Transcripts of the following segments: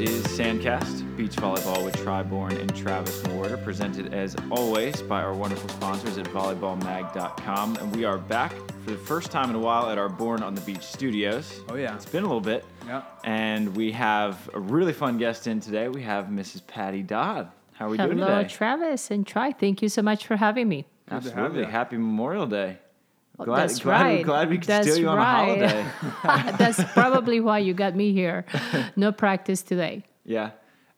is Sandcast, beach volleyball with Tri Bourne and Travis Mewhirter, presented as always by our wonderful sponsors at volleyballmag.com. And we are back for the first time in a while at our Born on the Beach studios. Oh, yeah. It's been a little bit. Yeah. And we have a really fun guest in today. We have Mrs. Patty Dodd. How are we Hello, doing today? Hello, Travis and Tri. Thank you so much for having me. to have Absolutely. Happy Memorial Day. Well, Glad, That's glad, right. glad we could That's steal you on right. a holiday. That's probably why you got me here. No practice today. Yeah.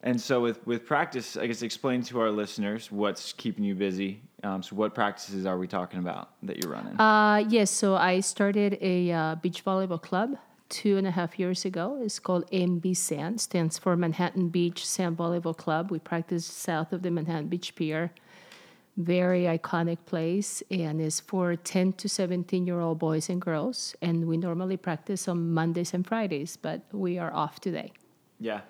And so with, with practice, I guess explain to our listeners what's keeping you busy. Um, so what practices are we talking about that you're running? Uh, yes, so I started a uh, beach volleyball club two and a half years ago. It's called MB Sand, stands for Manhattan Beach Sand Volleyball Club. We practice south of the Manhattan Beach Pier. Very iconic place, and is for 10 to 17 year old boys and girls. And we normally practice on Mondays and Fridays, but we are off today. yeah.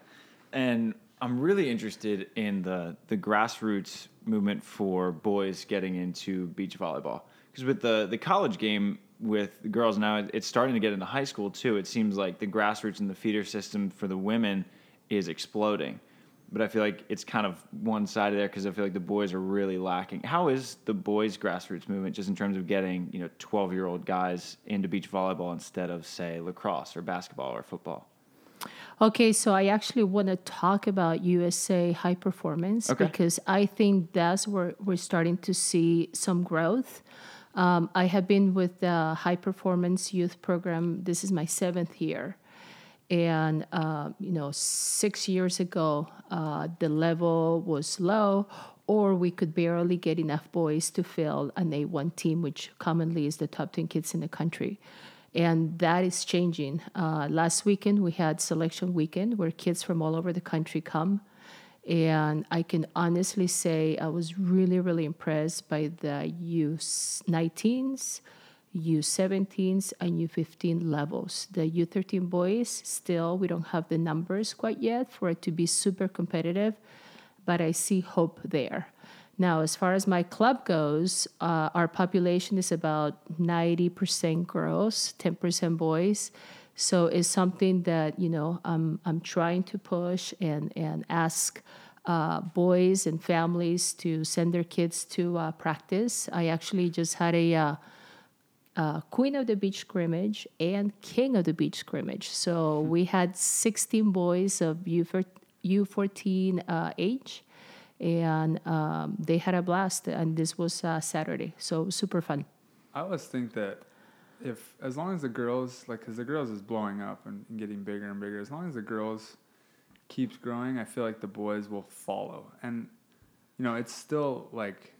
And I'm really interested in the, the grassroots movement for boys getting into beach volleyball. Because with the, the college game with girls now, it's starting to get into high school too. It seems like the grassroots and the feeder system for the women is exploding. But I feel like it's kind of one sided there because I feel like the boys are really lacking. How is the boys' grassroots movement just in terms of getting you know 12 year old guys into beach volleyball instead of say lacrosse or basketball or football? Okay, so I actually want to talk about USA High Performance Okay. because I think that's where we're starting to see some growth. Um, I have been with the High Performance Youth Program. This is my seventh year, and uh, you know, six years ago, uh, the level was low, or we could barely get enough boys to fill an A1 team, which commonly is the top 10 kids in the country and that is changing. Uh, last weekend we had selection weekend where kids from all over the country come, and I can honestly say I was really really impressed by the U19s, U17s, and U15 levels. The U13 boys still we don't have the numbers quite yet for it to be super competitive, but I see hope there. Now, as far as my club goes, uh, our population is about 90% girls, 10% boys. So it's something that, you know, I'm, I'm trying to push and, and ask uh, boys and families to send their kids to uh, practice. I actually just had a uh, Queen of the Beach scrimmage and King of the Beach scrimmage. So we had 16 boys of U4, U14 uh, age, and um, they had a blast. And this was uh, Saturday, so super fun. I always think that if, as long as the girls, like, because the girls is blowing up and, and getting bigger and bigger, as long as the girls keeps growing, I feel like the boys will follow. And, you know, it's still like,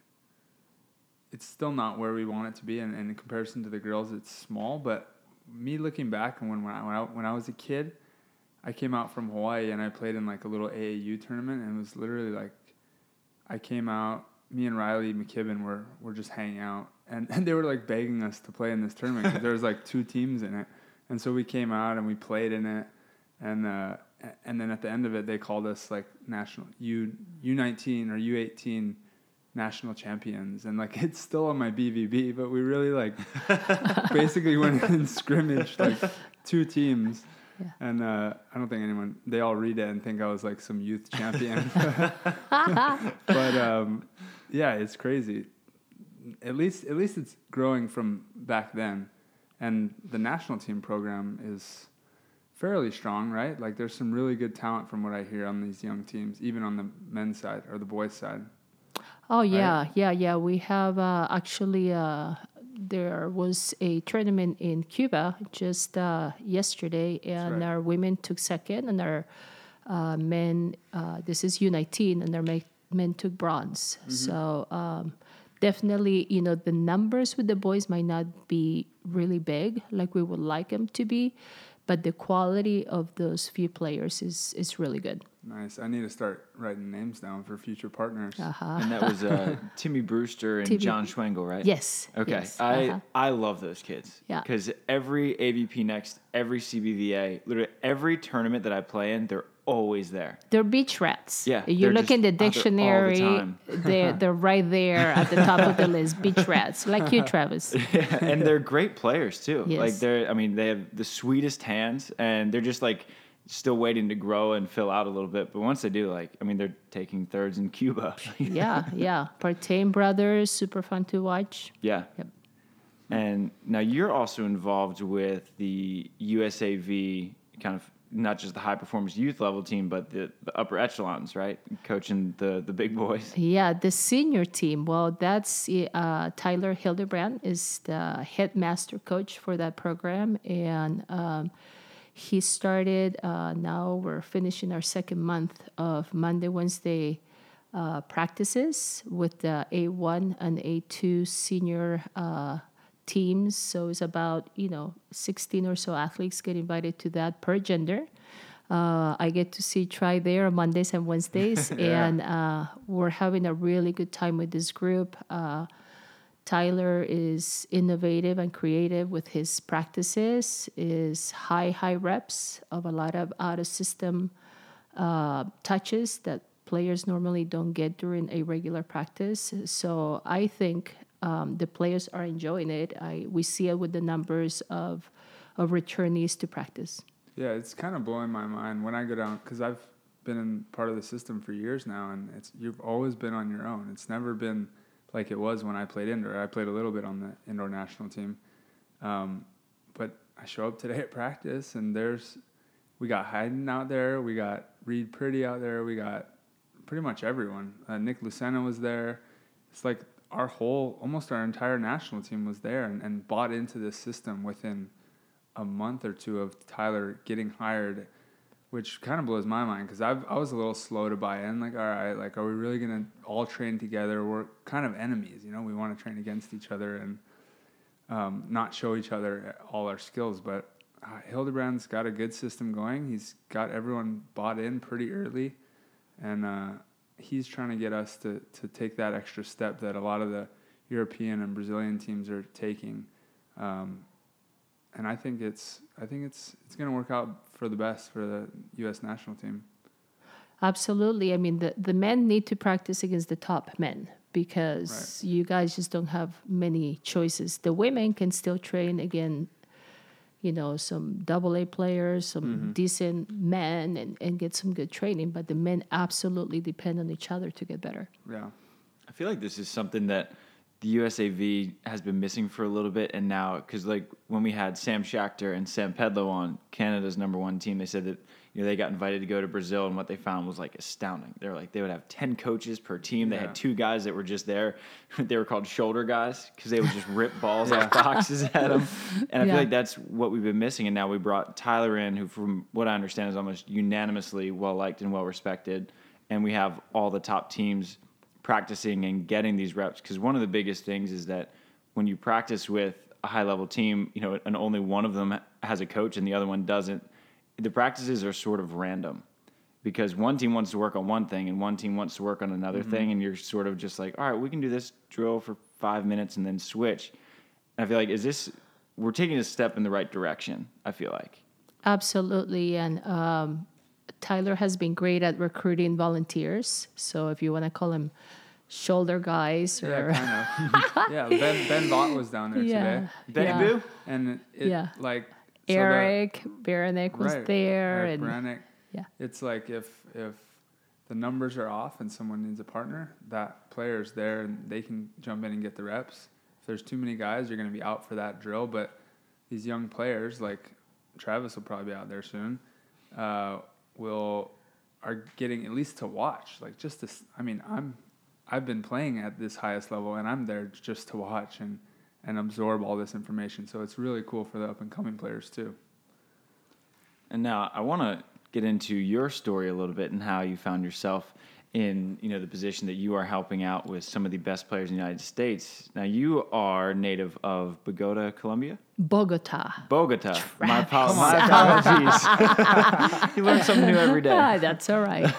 it's still not where we want it to be. And, and in comparison to the girls, it's small. But me looking back and when, when, I, when, I, when I was a kid, I came out from Hawaii and I played in like a little AAU tournament and it was literally like I came out, me and Riley McKibben were, were just hanging out and, and they were like begging us to play in this tournament because there was like two teams in it. And so we came out and we played in it. And, uh, and then at the end of it, they called us like national U, U19 or U18 national champions. And like, it's still on my BVB, but we really like basically went in scrimmaged like two teams. Yeah. And uh, I don't think anyone, they all read it and think I was like some youth champion. but um, yeah, it's crazy. At least, at least it's growing from back then. And the national team program is fairly strong, right? Like there's some really good talent from what I hear on these young teams, even on the men's side or the boys' side. Oh yeah, yeah, yeah. We have uh, actually uh, there was a tournament in Cuba just uh, yesterday, and right. our women took second, and our uh, men. Uh, this is U19, and our ma- men took bronze. So um, definitely, you know, the numbers with the boys might not be really big like we would like them to be, but the quality of those few players is is really good. Nice. I need to start writing names down for future partners. Uh-huh. And that was uh, Timmy Brewster and Timmy- John Schwengel, right? Yes. Okay, yes, I uh-huh. I love those kids. Yeah. Because every AVP next, every CBVA, literally every tournament that I play in, they're always there. They're beach rats. Yeah, You look in the all the dictionary, they're, they're right there at the top of the list. Beach rats, like you, Travis. Yeah, and they're great players too. Yes. Like they're, I mean, they have the sweetest hands, and they're just like still waiting to grow and fill out a little bit. But once they do, like, I mean, they're taking thirds in Cuba. yeah, yeah. Partain brothers, super fun to watch. yeah. Yep. And now you're also involved with the USAV kind of not just the high performance youth level team, but the, the upper echelons, right? Coaching the the big boys. Yeah, the senior team. Well, that's uh, Tyler Hildebrand is the headmaster coach for that program, and um, he started. Uh, now we're finishing our second month of Monday, Wednesday uh, practices with the A1 and A2 senior uh, teams. So it's about you know 16 or so athletes get invited to that per gender. Uh, I get to see Tri there on Mondays and Wednesdays, Yeah. and uh, we're having a really good time with this group. Uh, Tyler is innovative and creative with his practices. Is high high reps of a lot of out of system uh, touches that players normally don't get during a regular practice. So I think um, the players are enjoying it. I we see it with the numbers of of returnees to practice. Yeah, it's kind of blowing my mind when I go down because I've been in part of the system for years now, and it's you've always been on your own. It's never been like it was when I played indoor. I played a little bit on the indoor national team, um, but I show up today at practice, and there's we got Hayden out there, we got Reid Priddy out there, we got pretty much everyone. Uh, Nick Lucena was there. It's like our whole, almost our entire national team was there and, and bought into this system within a month or two of Tyler getting hired, which kind of blows my mind because I I was a little slow to buy in. Like, all right, like, are we really gonna all train together? We're kind of enemies, you know. We want to train against each other and um, not show each other all our skills. But uh, Hildebrand's got a good system going. He's got everyone bought in pretty early, and uh, he's trying to get us to to take that extra step that a lot of the European and Brazilian teams are taking. Um, and I think it's I think it's it's going to work out for the best for the U.S. national team. Absolutely. I mean, the, the men need to practice against the top men because you guys just don't have many choices. The women can still train again, you know, some double A players, some mm-hmm. decent men, and, and get some good training. But the men absolutely depend on each other to get better. Yeah, I feel like this is something that the USAV has been missing for a little bit, and now because like when we had Sam Schachter and Sam Pedlow on Canada's number one team, they said that you know they got invited to go to Brazil, and what they found was like astounding. They were like they would have ten coaches per team. They Yeah. had two guys that were just there. they were called shoulder guys because they would just rip balls off boxes at them, and I Yeah. feel like that's what we've been missing. And now we brought Tyler in, who, from what I understand, is almost unanimously well liked and well respected, and we have all the top teams practicing and getting these reps because one of the biggest things is that when you practice with a high level team you know and only one of them has a coach and the other one doesn't the practices are sort of random because one team wants to work on one thing and one team wants to work on another thing and you're sort of just like all right we can do this drill for five minutes and then switch and i feel like is this we're taking a step in the right direction i feel like Absolutely. And um, Tyler has been great at recruiting volunteers. So if you want to call him shoulder guys yeah, kind of. yeah, Ben Ben Vaught was down there yeah, today, benny yeah. boo and it Yeah. like so Eric Beranek was right, there, Eric and Brannick. yeah. It's like if if the numbers are off and someone needs a partner, that player's there and they can jump in and get the reps. If there's too many guys, you're going to be out for that drill. But these young players, like Travis, will probably be out there soon. Uh, will are getting at least to watch. Like just this. I mean, I'm I've been playing at this highest level, and I'm there just to watch and and absorb all this information. So it's really cool for the up and coming players too. And now I want to get into your story a little bit and how you found yourself in you know the position that you are helping out with some of the best players in the United States. Now you are native of Bogota, Colombia. Bogota. Bogota. My, Travis. apo- my apologies. you learn something new every day. Ah, that's all right.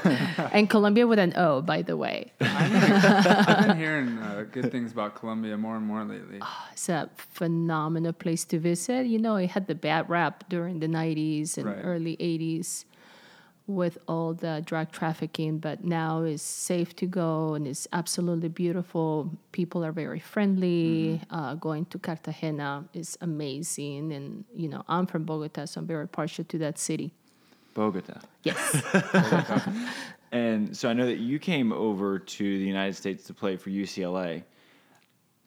and Colombia with an O, by the way. I've been hearing uh, good things about Colombia more and more lately. It's a phenomenal place to visit. You know, it had the bad rap during the 90s and Right. early 80s with all the drug trafficking, but now it's safe to go and it's absolutely beautiful. People are very friendly. Uh, going to Cartagena is amazing. And, you know, I'm from Bogota, so I'm very partial to that city. Bogota. Yes. And so I know that you came over to the United States to play for UCLA.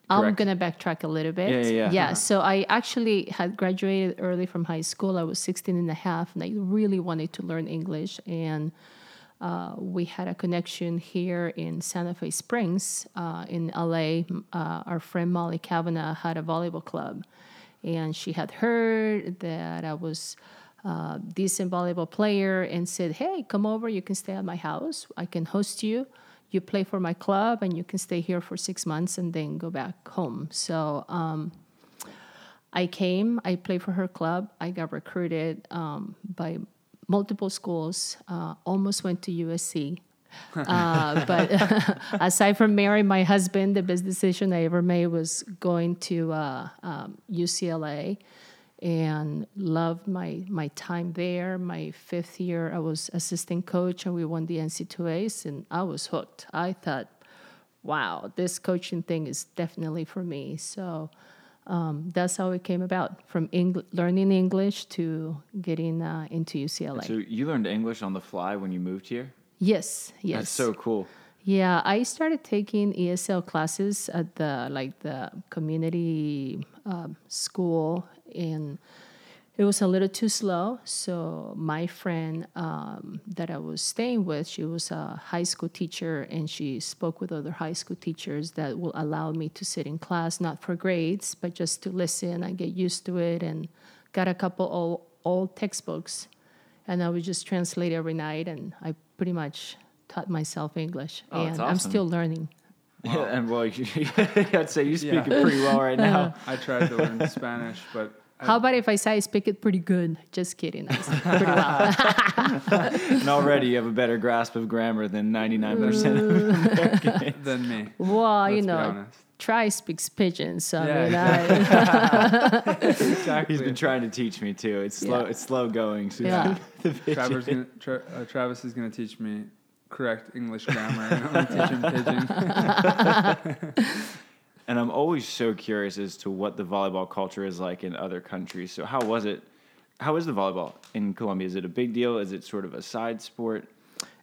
I'm going to backtrack a little bit. Yeah, yeah, yeah. so I actually had graduated early from high school. I was 16 and a half, and I really wanted to learn English. And uh, we had a connection here in Santa Fe Springs uh, in LA. Uh, our friend Molly Kavanaugh had a volleyball club, and she had heard that I was a decent volleyball player and said, Hey, come over. You can stay at my house. I can host you. You play for my club, and you can stay here for six months and then go back home. So, um, I came, I played for her club. I got recruited um, by multiple schools, uh, almost went to USC. uh, but aside from marrying my husband, the best decision I ever made was going to uh, um, UCLA and loved my, my time there. My fifth year, I was assistant coach and we won the NCAAs, and I was hooked. I thought, wow, this coaching thing is definitely for me. So um, that's how it came about from Eng- learning English to getting uh, into UCLA. So you learned English on the fly when you moved here? yes, yes. That's so cool. Yeah, I started taking ESL classes at the like the community um, school, and it was a little too slow. So my friend um, that I was staying with, she was a high school teacher, and she spoke with other high school teachers that will allow me to sit in class, not for grades, but just to listen and get used to it, and got a couple old, old textbooks, and I would just translate every night, and I pretty much taught myself English, Oh, and I'm still learning. Yeah, and well, you, I'd say you speak Yeah. it pretty well right now. I tried to learn Spanish, but I, How about if I say I speak it pretty good? Just kidding. I speak pretty well. and already you have a better grasp of grammar than 99% of than me. well, you Let's be know. Tri speaks pidgin, so Yeah, I mean, I, Exactly. He's been trying to teach me too. It's slow. Yeah. It's slow going. So Yeah. Travis, gonna, tra- uh, Travis is going to teach me correct English grammar. and I'm going to teach him pidgin. And I'm always so curious as to what the volleyball culture is like in other countries. So how was it? How is the volleyball in Colombia? Is it a big deal? Is it sort of a side sport?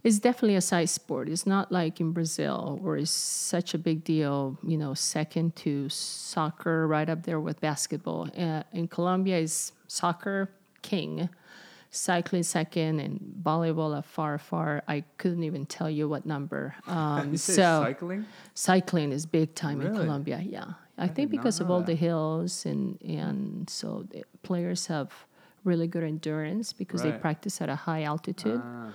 it's definitely a side sport. It's not like in Brazil where it's such a big deal. You know, second to soccer, right up there with basketball. Uh, in Colombia, is soccer king, cycling second, and volleyball a far, far. I couldn't even tell you what number. Um, so cycling? cycling is big time in Colombia. Yeah, I, think because of all that. the hills and and so the players have really good endurance because they practice at a high altitude. Ah,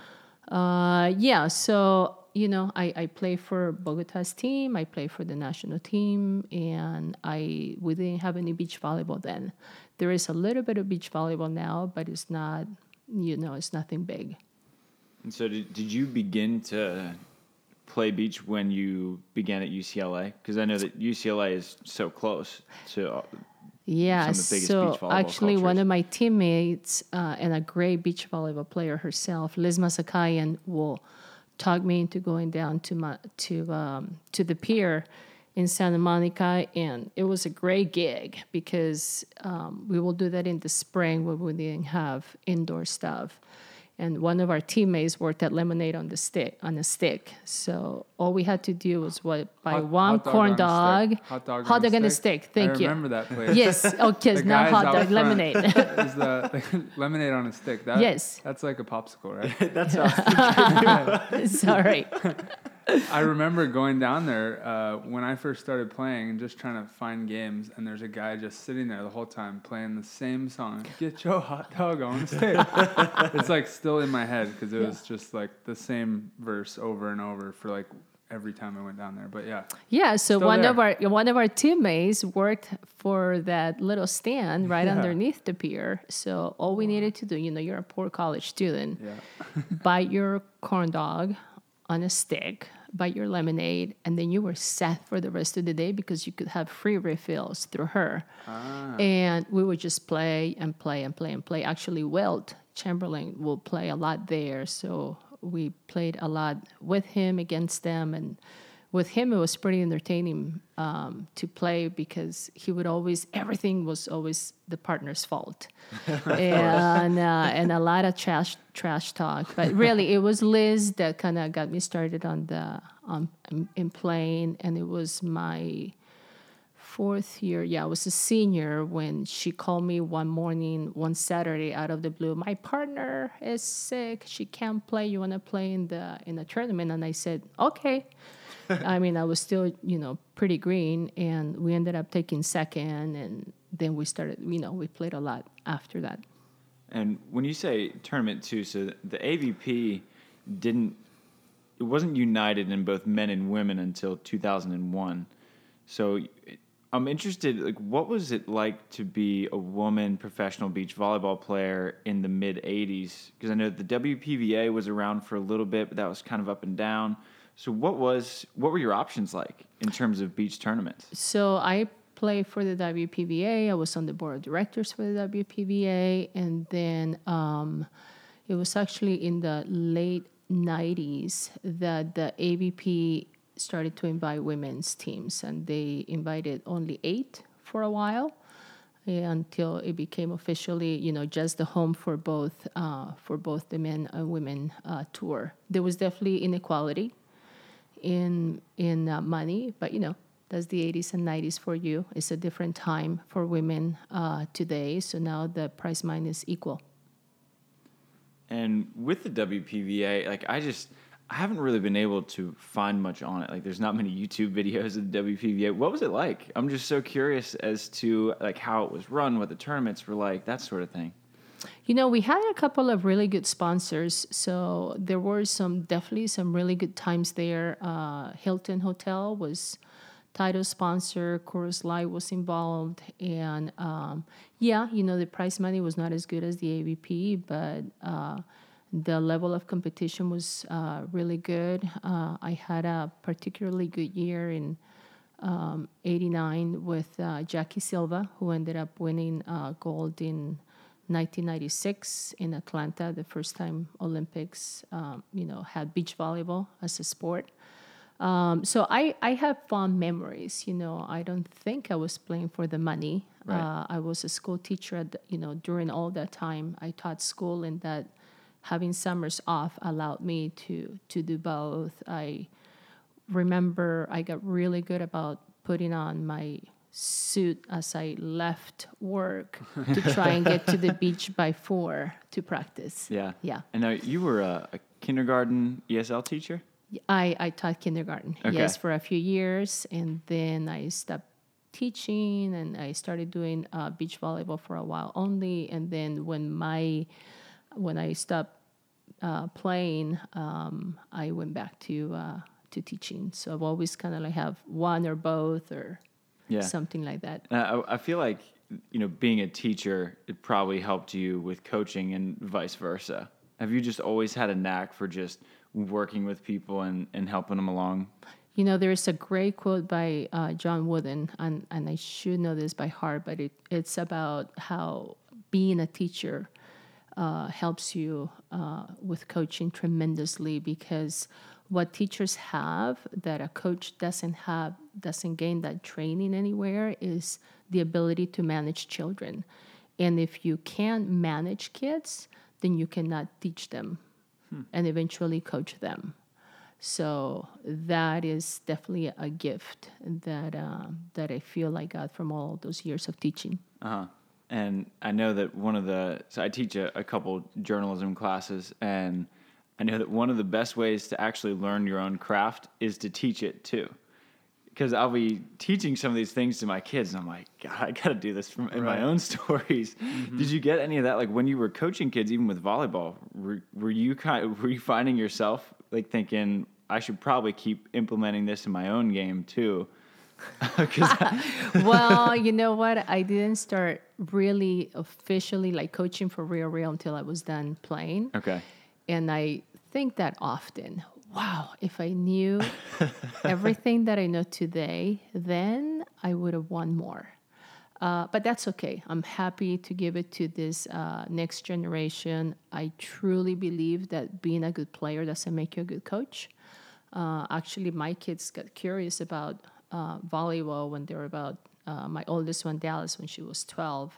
Uh, yeah, so you know, I, I play for Bogota's team. I play for the national team, and I we didn't have any beach volleyball then. There is a little bit of beach volleyball now, but it's not. You know, it's nothing big. And so did, did you begin to play beach when you began at UCLA? Because I know that UCLA is so close to. Yeah, some of the biggest so beach volleyball actually, one of my teammates uh, and a great beach volleyball player herself, Liz Masakayan, will talk me into going down to my to um, to the pier in Santa Monica, and it was a great gig because um, we will do that in the spring when we didn't have indoor stuff. And one of our teammates worked at Lemonade on the stick on a stick, so all we had to do was what buy hot- one hot dog corn on a dog, stick. Hot dog, hot dog on a stick. Thank I you. remember that place. Yes. Okay. The It's not guys hot dog lemonade. is the lemonade on a stick. That, Yes. That's like a popsicle, right? That's how. Sorry. I remember going down there uh, when I first started playing and just trying to find games, and there's a guy just sitting there the whole time playing the same song. Get your hot dog on a stick. it's like still in my head because it was just like the same verse over and over for like every time I went down there. But yeah, Yeah. So Still one there. of our one of our teammates worked for that little stand right Yeah. underneath the pier. So all we needed to do, you know, you're a poor college student, yeah. buy your corn dog on a stick, buy your lemonade, and then you were set for the rest of the day because you could have free refills through her. Ah, and we would just play and play and play and play. Actually, Wilt Chamberlain will play a lot there, so we played a lot with him against them, and with him, it was pretty entertaining um, to play because he would always everything was always the partner's fault, and uh, and a lot of trash trash talk. But really, it was Liz that kind of got me started on the on in playing, and it was my fourth year. Yeah, I was a senior when she called me one morning, one Saturday, out of the blue. My partner is sick; she can't play. You want to play in the in the tournament? And I said, okay. I mean, I was still, you know, pretty green, and we ended up taking second, and then we started, you know, we played a lot after that. And when you say tournament too, so the AVP didn't, it wasn't united in both men and women until 2001. So I'm interested, like, what was it like to be a woman professional beach volleyball player in the mid 80s? Because I know the WPVA was around for a little bit, but that was kind of up and down. So what was what were your options like in terms of beach tournaments? So I played for the WPVA. I was on the board of directors for the WPVA, and then um, it was actually in the late '90s that the AVP started to invite women's teams, and they invited only eight for a while until it became officially, you know, just the home for both uh, for both the men and women uh, tour. There was definitely inequality in in uh, money, but you know that's the 80s and 90s for you. It's a different time for women uh, today. So now the price mine is equal. And with the WPVA, like I just I haven't really been able to find much on it. Like there's not many YouTube videos of the WPVA. What was it like? I'm just so curious as to like how it was run, what the tournaments were like, that sort of thing. You know, we had a couple of really good sponsors, so there were some definitely some really good times there. Uh, Hilton Hotel was title sponsor, Coors Light was involved, and um, yeah, you know, the prize money was not as good as the AVP, but uh, the level of competition was uh, really good. Uh, I had a particularly good year in. Um, 89 with uh, Jackie Silva, who ended up winning uh, gold in 1996 in Atlanta, the first time Olympics, um, you know, had beach volleyball as a sport. Um, so I, I have fond memories. You know, I don't think I was playing for the money. Right. Uh, I was a school teacher. At the, you know, during all that time, I taught school, and that having summers off allowed me to to do both. I remember I got really good about putting on my suit as I left work to try and get to the beach by four to practice. Yeah. Yeah. And now you were a, a kindergarten ESL teacher? I, I taught kindergarten, okay. yes, for a few years. And then I stopped teaching and I started doing uh, beach volleyball for a while only. And then when my, when I stopped uh, playing, um, I went back to, uh, to teaching. So I've always kind of like have one or both or yeah. something like that. I, I feel like you know being a teacher it probably helped you with coaching and vice versa. Have you just always had a knack for just working with people and, and helping them along? You know, there's a great quote by uh, John Wooden, and, and I should know this by heart, but it, it's about how being a teacher uh, helps you uh, with coaching tremendously because what teachers have that a coach doesn't have, doesn't gain that training anywhere, is the ability to manage children. And if you can't manage kids, then you cannot teach them hmm. and eventually coach them. So that is definitely a gift that uh, that I feel I got from all those years of teaching. Uh huh. And I know that one of the so I teach a, a couple journalism classes, and I know that one of the best ways to actually learn your own craft is to teach it too. Because I'll be teaching some of these things to my kids, and I'm like, God, I got to do this from in right. my own stories. Mm-hmm. Did you get any of that? Like when you were coaching kids, even with volleyball, were, were you kind of, were you finding yourself like thinking I should probably keep implementing this in my own game too? well, you know what? I didn't start really officially like coaching for real, real until I was done playing. Okay. And I think that often. Wow, if I knew everything that I know today, then I would have won more. Uh, but that's okay. I'm happy to give it to this uh, next generation. I truly believe that being a good player doesn't make you a good coach. Uh, actually, my kids got curious about uh, volleyball when they were about uh, my oldest one, Dallas, when she was 12.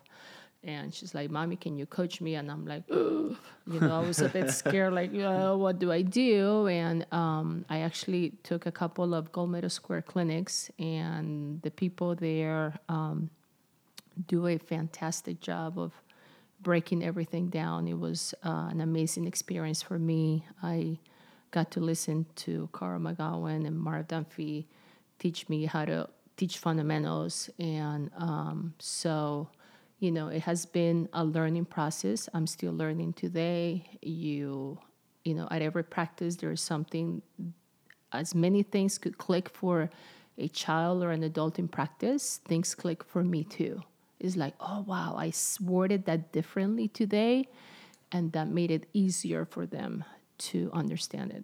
And she's like, Mommy, can you coach me? And I'm like, Ugh. you know, I was a bit scared, like, uh, what do I do? And um, I actually took a couple of Gold Medal Squared clinics, and the people there um, do a fantastic job of breaking everything down. It was uh, an amazing experience for me. I got to listen to Carl McGown and Marv Dunphy teach me how to teach fundamentals. And um, so, you know, it has been a learning process. I'm still learning today. You, you know, at every practice, there's something, as many things could click for a child or an adult in practice, things click for me too. It's like, oh, wow, I worded that differently today. And that made it easier for them to understand it.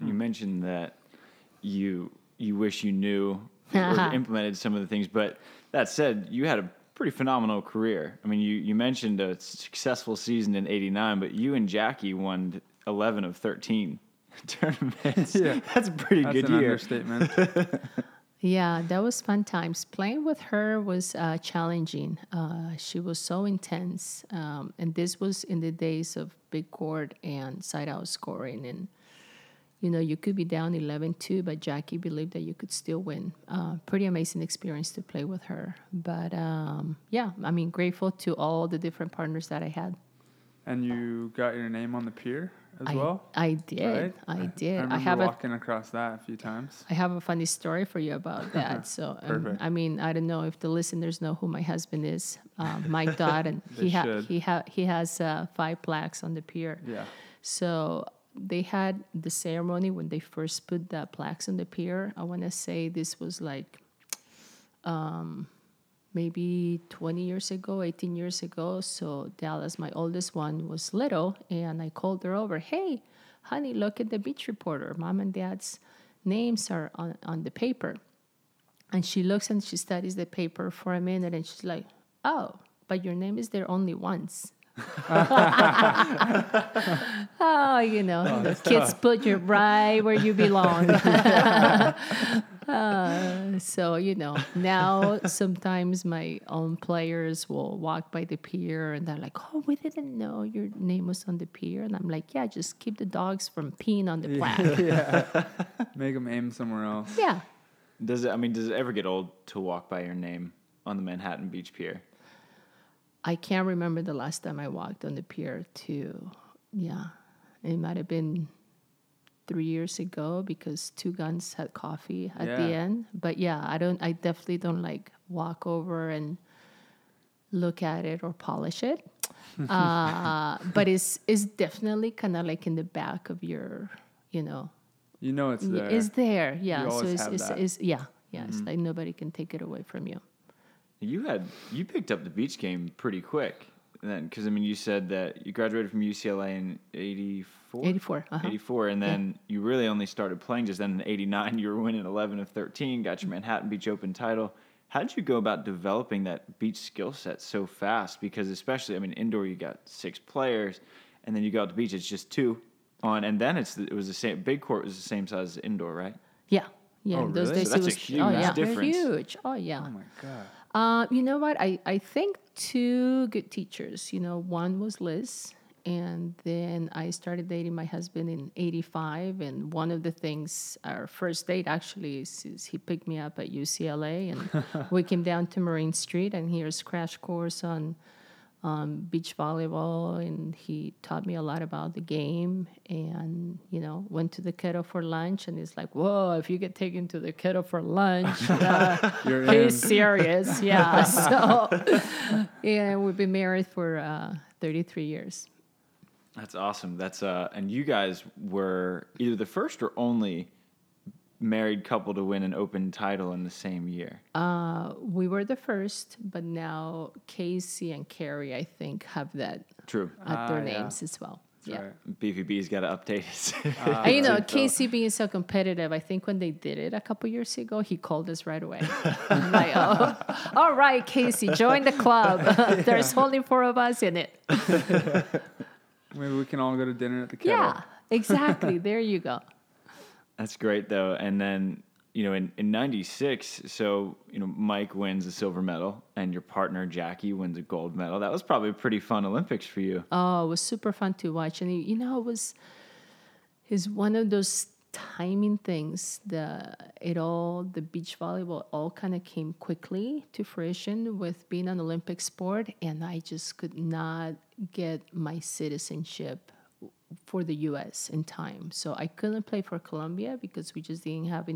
You hmm. mentioned that you you wish you knew or implemented some of the things, but that said, you had a pretty phenomenal career. I mean, you you mentioned a successful season in '89, but you and Jackie won 11 of 13 tournaments. Yeah. That's a pretty That's good an year. understatement. Yeah, that was fun times. Playing with her was uh, challenging. Uh, she was so intense, um, and this was in the days of big court and side out scoring. And you know, you could be down 11-2, but Jackie believed that you could still win. Uh, pretty amazing experience to play with her. But um, yeah, I mean, grateful to all the different partners that I had. and you got your name on the pier as I, well. I did. right? I did. I I, remember have a walking across that a few times. I have a funny story for you about that. So, um, Perfect. I mean, I don't know if the listeners know who my husband is, um, Mike Dodd, and he ha- he ha- he has uh, five plaques on the pier. Yeah. So they had the ceremony when they first put the plaques on the pier. I want to say this was like um, maybe 20 years ago, 18 years ago. So Dallas, my oldest one, was little, and I called her over. Hey, honey, look at the beach reporter. Mom and dad's names are on, on the paper. And she looks and she studies the paper for a minute, and she's like, "Oh, but your name is there only once." Oh, you know, the kids put you right where you belong. Uh, so you know now sometimes my own players will walk by the pier and they're like oh we didn't know your name was on the pier and i'm like yeah just keep the dogs from peeing on the plaque yeah. Make them aim somewhere else. yeah Does it? I mean, does it ever get old to walk by your name on the Manhattan Beach Pier? I can't remember the last time i walked on the pier to yeah. It might have been three years ago because two guns had coffee at the end. But yeah i don't i definitely don't like walk over and look at it or polish it. Uh, but it's it's definitely kind of like in the back of your you know. You know it's there. it's there. Yeah. So it's, it's, it's yeah. Yeah it's like nobody can take it away from you You had you picked up the beach game pretty quick then, because I mean, you said that you graduated from UCLA in '84. 84 uh-huh. 84, and then you really only started playing just then in '89. You were winning 11 of 13, got your Manhattan Beach Open title. How did you go about developing that beach skill set so fast? Because especially, I mean, indoor you got six players, and then you go out to beach, it's just two on, and then it's it was the same. Big court was the same size as indoor, right? yeah yeah Oh, those really? days So it that's a huge oh yeah they're difference. huge oh yeah oh my god. Uh, you know what? I, I think two good teachers. You know, one was Liz, and then I started dating my husband in 85. And one of the things, our first date actually, is, is he picked me up at UCLA, and we came down to Marine Street, and here's crash course on um, beach volleyball, and he taught me a lot about the game. And you know, went to the kettle for lunch, and he's like, "Whoa! If you get taken to the kettle for lunch, uh, he's serious." Yeah. So, yeah, we've been married for uh, 33 years. That's awesome. That's uh, and you guys were either the first or only married couple to win an open title in the same year. Uh, we were the first, but now Casey and Kerri, I think, have that True. at Ah, their yeah. names as well. That's yeah. right. BVB's got to update his. Ah, And you know. Casey being so competitive, I think when they did it a couple years ago, he called us right away. Like, oh, all right, Casey, join the club. There's only four of us in it. Maybe we can all go to dinner at the kettle. Yeah, exactly. There you go. That's great though. And then, you know, in, in 96, so, you know, Mike wins a silver medal and your partner Jackie wins a gold medal. That was probably a pretty fun Olympics for you. Oh, it was super fun to watch. And, you know, it was, is one of those timing things the it all the beach volleyball all kind of came quickly to fruition with being an olympic sport and i just could not get my citizenship for the us in time so i couldn't play for colombia because we just didn't have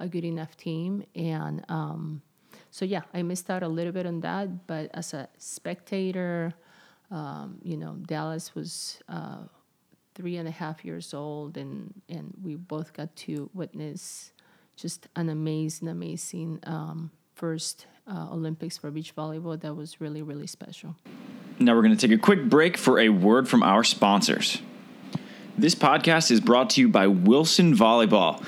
a good enough team and um, so yeah i missed out a little bit on that but as a spectator um, you know dallas was uh, three and a half years old, and and we both got to witness just an amazing, amazing um, first uh, Olympics for beach volleyball. That was really, really special. Now we're going to take a quick break for a word from our sponsors. This podcast is brought to you by Wilson Volleyball.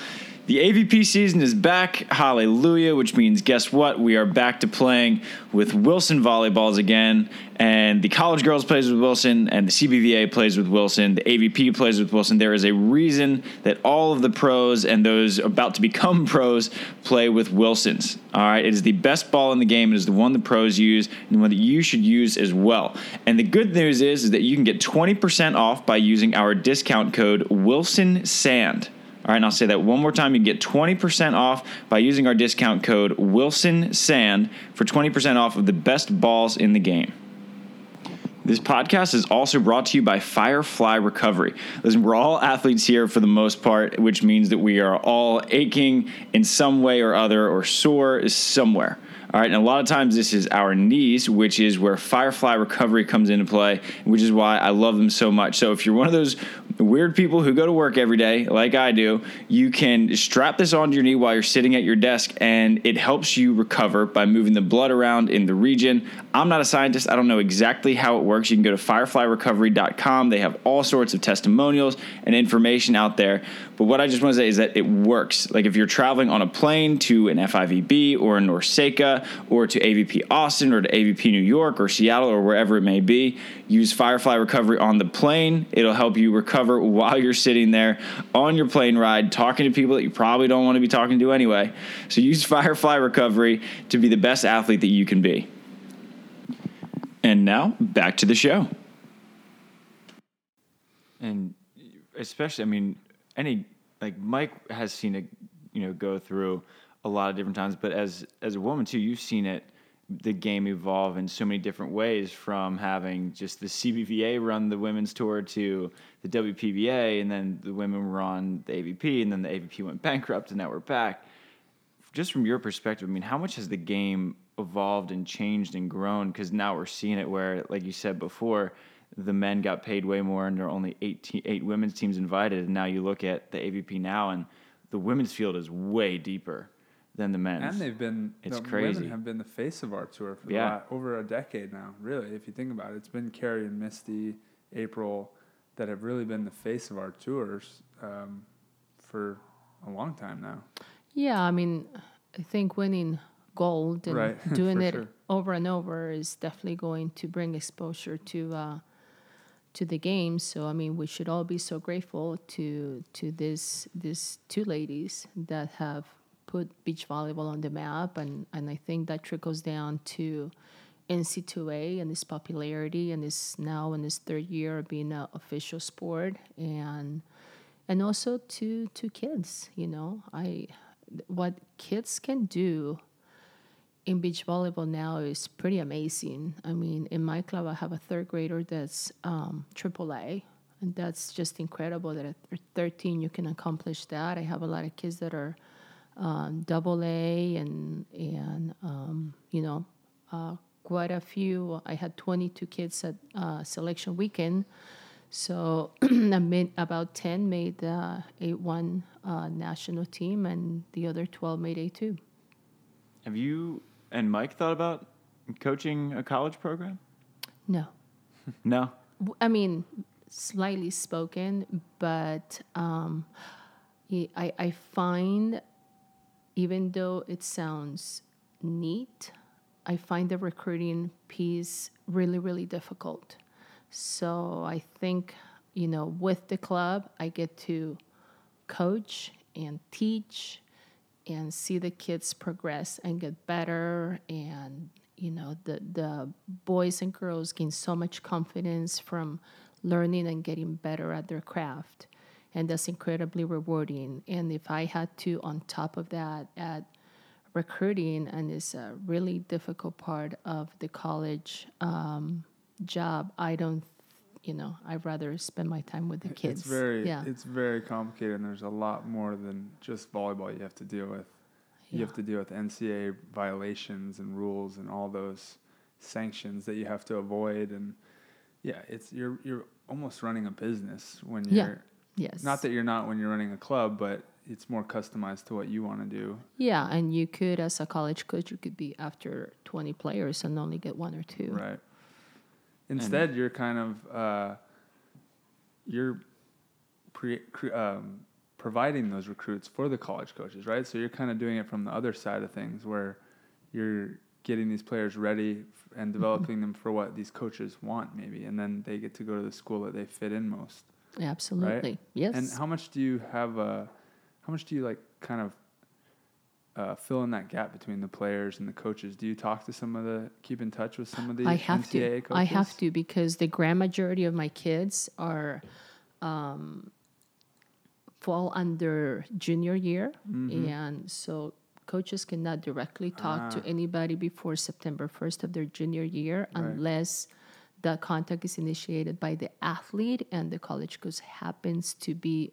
The AVP season is back, hallelujah, which means guess what? We are back to playing with Wilson volleyballs again. And the college girls plays with Wilson, and the CBVA plays with Wilson, the AVP plays with Wilson. There is a reason that all of the pros and those about to become pros play with Wilsons. All right, it is the best ball in the game. It is the one the pros use, and the one that you should use as well. And the good news is, is that you can get 20% off by using our discount code Wilson Sand. All right, and I'll say that one more time. You get 20% off by using our discount code Wilson Sand for 20% off of the best balls in the game. This podcast is also brought to you by Firefly Recovery. Listen, we're all athletes here for the most part, which means that we are all aching in some way or other or sore somewhere. All right, and a lot of times this is our knees, which is where Firefly Recovery comes into play, which is why I love them so much. So if you're one of those weird people who go to work every day, like I do, you can strap this onto your knee while you're sitting at your desk, and it helps you recover by moving the blood around in the region. I'm not a scientist, I don't know exactly how it works. You can go to fireflyrecovery.com, they have all sorts of testimonials and information out there. But what I just want to say is that it works. Like if you're traveling on a plane to an FIVB or a NORCECA or to AVP Austin or to AVP New York or Seattle or wherever it may be, use Firefly Recovery on the plane. It'll help you recover while you're sitting there on your plane ride, talking to people that you probably don't want to be talking to anyway. So use Firefly Recovery to be the best athlete that you can be. And now back to the show. And especially, I mean, any like Mike has seen it, you know, go through a lot of different times. But as as a woman too, you've seen it, the game evolve in so many different ways. From having just the CBVA run the women's tour to the WPVA, and then the women were on the AVP, and then the AVP went bankrupt, and now we're back. Just from your perspective, I mean, how much has the game evolved and changed and grown? Because now we're seeing it where, like you said before the men got paid way more and there are only eight, te- eight women's teams invited. And now you look at the AVP now and the women's field is way deeper than the men's. And they've been It's the crazy. Women have been the face of our tour for the Yeah. la- over a decade now. Really, if you think about it, it's been Kerri and Misty, April, that have really been the face of our tours um, for a long time now. Yeah, I mean, I think winning gold and Right, doing it sure. over and over is definitely going to bring exposure to uh, to the game. So I mean, we should all be so grateful to to this these two ladies that have put beach volleyball on the map, and and I think that trickles down to NCAA and its popularity, and is now in its third year of being an official sport, and and also to to kids. You know, I what kids can do in beach volleyball now is pretty amazing. I mean, in my club, I have a third grader that's um, AAA, and that's just incredible that at 13 you can accomplish that. I have a lot of kids that are um, A and and um, you know uh, quite a few. I had 22 kids at uh, selection weekend. So I made about 10 made the A1 uh, national team, and the other 12 made A2. Have you and Mike thought about coaching a college program? No. No. I mean, slightly spoken, but um, I, I I find, even though it sounds neat, I find the recruiting piece really, really difficult. So I think, you know, with the club, I get to coach and teach and see the kids progress and get better and you know the the boys and girls gain so much confidence from learning and getting better at their craft. And that's incredibly rewarding. And if i had to on top of that add recruiting and it's a really difficult part of the college um, job i don't you know i'd rather spend my time with the kids It's very yeah it's very complicated and there's a lot more than just volleyball you have to deal with. You have to deal with NCAA violations and rules and all those sanctions that you have to avoid and yeah, it's you're you're almost running a business when you're yes not that you're not when you're running a club, but it's more customized to what you want to do. Yeah, and you could, as a college coach, you could be after 20 players and only get one or two. Right. Instead, you're kind of uh, you're pre- cre- um, providing those recruits for the college coaches, right? So you're kind of doing it from the other side of things, where you're getting these players ready f- and developing them for what these coaches want, maybe, and then they get to go to the school that they fit in most. Absolutely. Yes. And how much do you have? Uh, how much do you like kind of uh, fill in that gap between the players and the coaches? Do you talk to some of the keep in touch with some of the I have NCAA to. coaches? I have to because the grand majority of my kids are um, fall under junior year, Mm-hmm. and so coaches cannot directly talk to Ah. anybody before September first of their junior year Right. unless the contact is initiated by the athlete and the college coach happens to be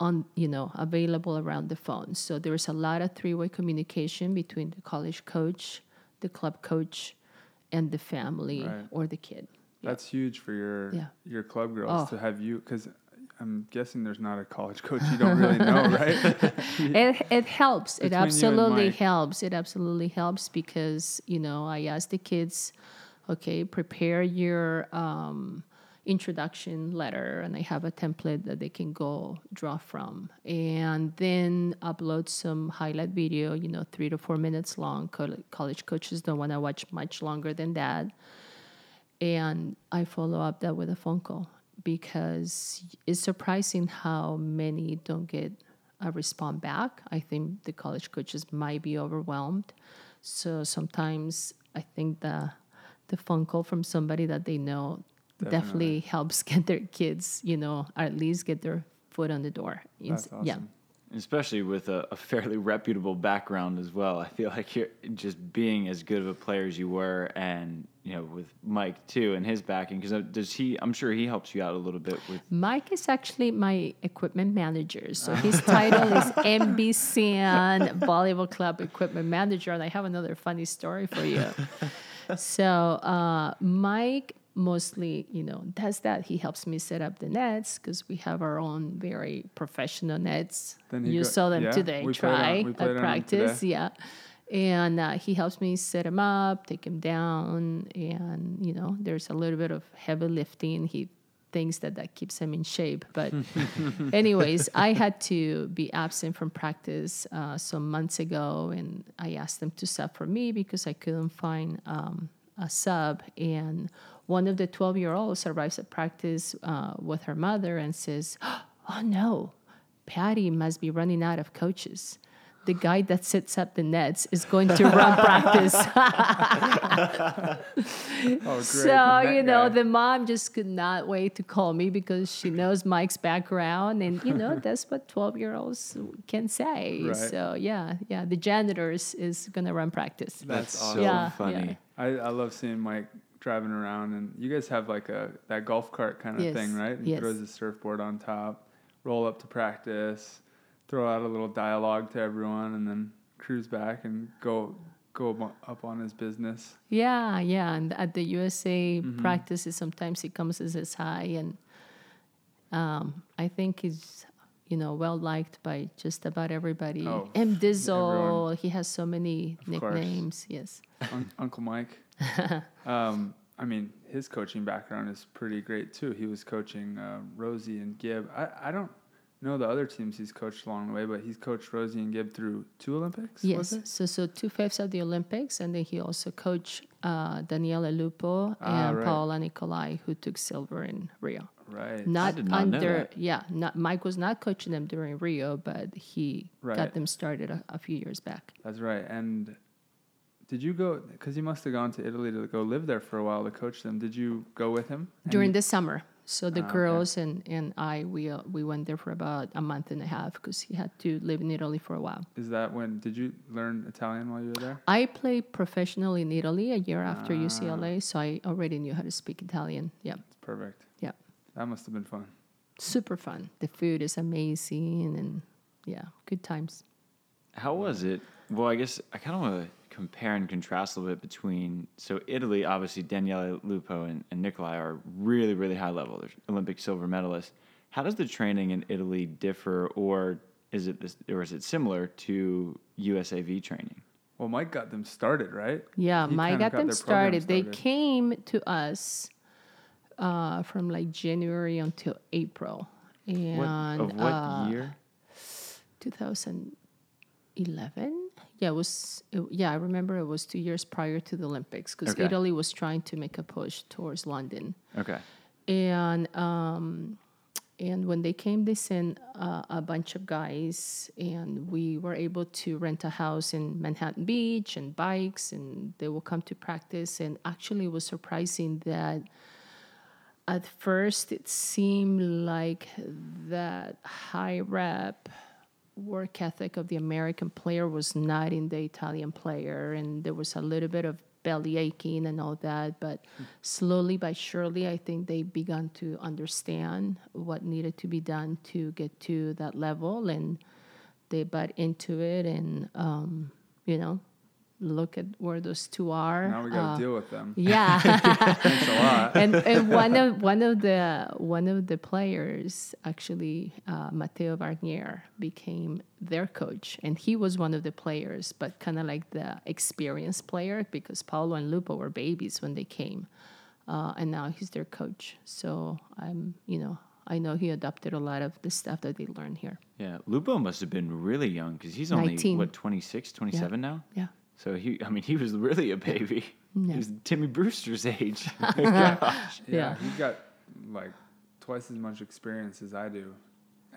on you know available around the phone so there's a lot of three-way communication between the college coach the club coach and the family Right. or the kid That's huge for your Yeah. your club girls Oh. to have you because I'm guessing there's not a college coach you don't really know, right? it, it helps it Between absolutely helps it absolutely helps because you know i ask the kids okay prepare your um, introduction letter and i have a template that they can go draw from and then upload some highlight video you know three to four minutes long college coaches don't want to watch much longer than that and I follow up that with a phone call because it's surprising how many don't get a response back. I think the college coaches might be overwhelmed. So sometimes I think the the phone call from somebody that they know definitely, Definitely. helps get their kids, you know, or at least get their foot on the door. That's awesome. Yeah. especially with a, a fairly reputable background as well. I feel like you're just being as good of a player as you were, and you know, with Mike too and his backing, because does he? I'm sure he helps you out a little bit with. Mike is actually my equipment manager. So his title is MB Sand Volleyball Club Equipment Manager. And I have another funny story for you. so uh, Mike mostly, you know, does that. He helps me set up the nets because we have our own very professional nets. Then you go- saw them yeah, today. on- Try at practice. Yeah. And uh, he helps me set them up, take them down, and you know, there's a little bit of heavy lifting. He thinks that that keeps him in shape, but anyways, I had to be absent from practice uh, some months ago, and I asked them to sub for me because I couldn't find um, a sub. And one of the 12 year olds arrives at practice uh, with her mother and says, "Oh no, Patty must be running out of coaches." The guy that sets up the nets is going to run practice. Oh, great. So, you know, guy. the mom just could not wait to call me because she knows Mike's background. And, you know, that's what 12 year olds can say. Right. So, yeah, yeah, the janitors is going to run practice. That's so awesome. Yeah, funny. I, I love seeing Mike driving around, and you guys have like a that golf cart kind of Yes, thing, right? He yes. throws his surfboard on top, roll up to practice, throw out a little dialogue to everyone, and then cruise back and go go up on his business. Yeah, yeah. And at the USA Mm-hmm. practices, sometimes he comes as his high. And um, I think he's, you know, well liked by just about everybody. Oh, M. Dizzle, he has so many Of course. nicknames. Yes. Un- Uncle Mike. um, I mean, his coaching background is pretty great too. He was coaching uh, Rosie and Gibb. I, I don't know the other teams he's coached along the way, but he's coached Rosie and Gibb through two Olympics. Yes, was it? so so two fifths of the Olympics, and then he also coached uh, Daniele Lupo Ah, and right. Paolo Nicolai, who took silver in Rio. Right. Not did not know under, that. yeah. Not Mike was not coaching them during Rio, but he Right. got them started a, a few years back. That's right. And did you go? Because you must have gone to Italy to go live there for a while to coach them. Did you go with him? During you- the summer. So the Ah, okay. girls and, and I, we uh, we went there for about a month and a half because he had to live in Italy for a while. Is that when? Did you learn Italian while you were there? I played professionally in Italy a year after Ah. UCLA, so I already knew how to speak Italian. Yeah, It's perfect. yeah, That must have been fun. super fun. The food is amazing, and yeah, good times. How was it? Well, I guess I kind of want to compare and contrast a little bit between. So, Italy, obviously, Daniele Lupo and, and Nicolai are really, really high level. They're Olympic silver medalists. How does the training in Italy differ, or is it this, or is it similar to USAV training? Well, Mike got them started, right? Yeah, He Mike got got them their program started. They came to us uh, from like January until April, and what, of what uh, year? 2011. Yeah, it was. It, yeah, I remember it was two years prior to the Olympics because Okay. Italy was trying to make a push towards London, Okay. and um, and when they came, they sent uh, a bunch of guys, and we were able to rent a house in Manhattan Beach and bikes, and they will come to practice. And actually, it was surprising that at first it seemed like that high rep work ethic of the American player was not in the Italian player, and there was a little bit of belly aching and all that. But slowly but surely, I think they began to understand what needed to be done to get to that level, and they bought into it. And um, you know, look at where those two are. Now we got to Uh, deal with them. yeah. Thanks a lot. and and one of one of the one of the players actually uh, Matteo Varnier became their coach and he was one of the players but kind of like the experienced player because Paolo and Lupo were babies when they came uh, and now he's their coach so I'm you know I know he adopted a lot of the stuff that they learned here Yeah. Lupo must have been really young because he's only, 19. what, 26, 27 now? yeah So, he, I mean, he was really a baby. Yeah. He was Timmy Brewster's age. Gosh. Yeah, Yeah. he's got like twice as much experience as I do,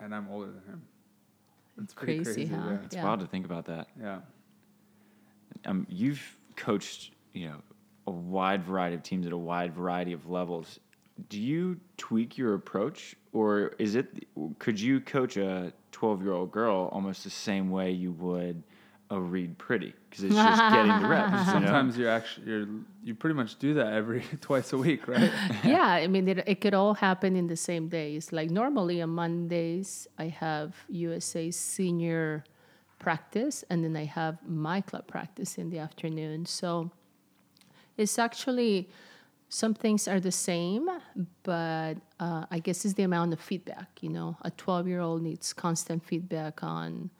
and I'm older than him. It's pretty Crazy, crazy. huh? Yeah. It's Yeah. wild to think about that. yeah. um, you've coached, you know, a wide variety of teams at a wide variety of levels. Do you tweak your approach, or is it? Could you coach a twelve-year-old girl almost the same way you would a Reid Priddy? Because it's just getting the reps. You know? Sometimes you're actually you're you pretty much do that every twice a week, right? yeah, I mean, it, it could all happen in the same days. Like normally on Mondays, I have USA senior practice, and then I have my club practice in the afternoon. So it's actually some things are the same, but uh, I guess it's the amount of feedback. You know, a 12 year old needs constant feedback on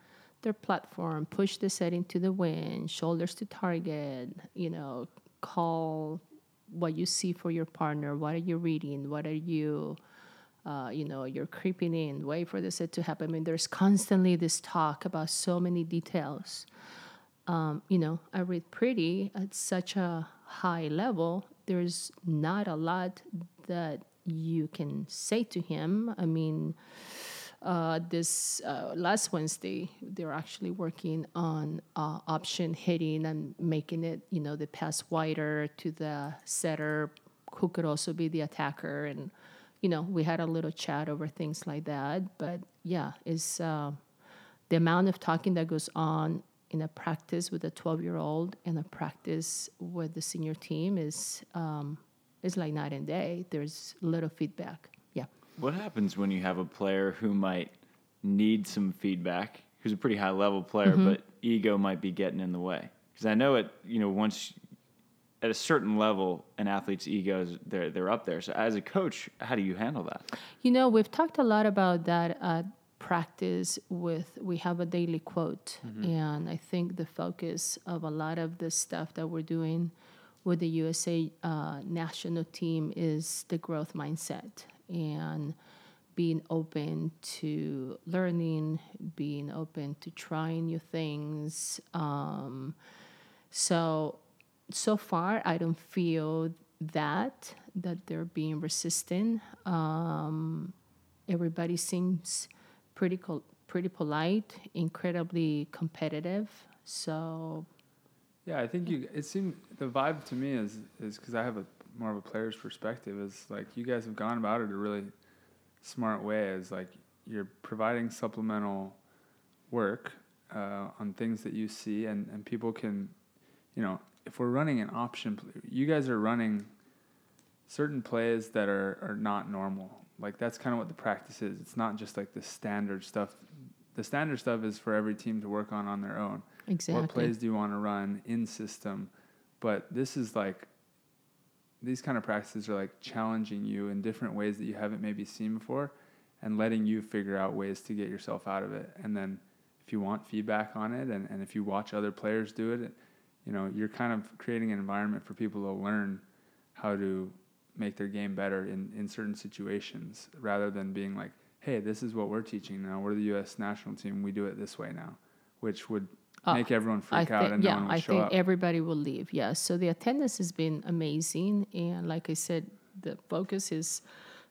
their platform, push the setting to the wind, shoulders to target, you know, call what you see for your partner, what are you reading, what are you, uh, you know, you're creeping in, wait for the set to happen. I mean, there's constantly this talk about so many details. Um, you know, I Reid Priddy at such a high level. There's not a lot that you can say to him. I mean, uh, this uh, last Wednesday, they're actually working on uh, option hitting and making it, you know, the pass wider to the setter, who could also be the attacker. And, you know, we had a little chat over things like that. But yeah, it's uh, the amount of talking that goes on in a practice with a 12 year old and a practice with the senior team is um, is like night and day. There's little feedback. What happens when you have a player who might need some feedback, who's a pretty high level player, Mm-hmm. but ego might be getting in the way? Because I know it, you know, once at a certain level, an athlete's egos they're they're up there. So as a coach, how do you handle that? You know, we've talked a lot about that at practice with we have a daily quote and I think the focus of a lot of the stuff that we're doing with the USA uh, national team is the growth mindset and being open to learning, being open to trying new things. Um, so, so far, I don't feel that that they're being resistant. Um, everybody seems pretty pretty polite, incredibly competitive. So Yeah, I think you. It seemed the vibe to me is is because I have a more of a player's perspective. Is like you guys have gone about it a really smart way. Is like you're providing supplemental work uh, on things that you see, and and people can, you know, if we're running an option, you guys are running certain plays that are are not normal. Like that's kind of what the practice is. It's not just like the standard stuff. The standard stuff is for every team to work on on their own exactly. what plays do you want to run in system but this is like these kind of practices are like challenging you in different ways that you haven't maybe seen before and letting you figure out ways to get yourself out of it. And then if you want feedback on it and, and if you watch other players do it you know you're kind of creating an environment for people to learn how to make their game better in, in certain situations rather than being like hey this is what we're teaching now. We're the us national team. We do it this way now which would Oh, make everyone I freak out think, and no yeah, would I think up. everybody will leave. Yes. So the attendance has been amazing, and like I said, the focus is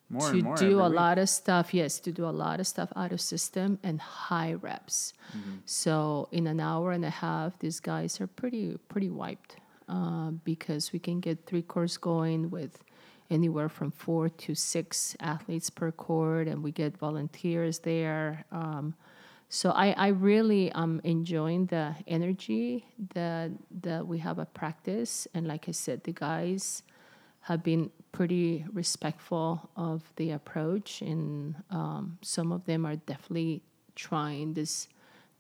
more to more do a week. lot of stuff. Yes, to do a lot of stuff out of system and high reps. Mm-hmm. So in an hour and a half, these guys are pretty pretty wiped uh, because we can get three courts going with anywhere from four to six athletes per court, and we get volunteers there. Um, so I, I really am enjoying the energy that that we have at practice, and like I said, the guys have been pretty respectful of the approach, and um, some of them are definitely trying this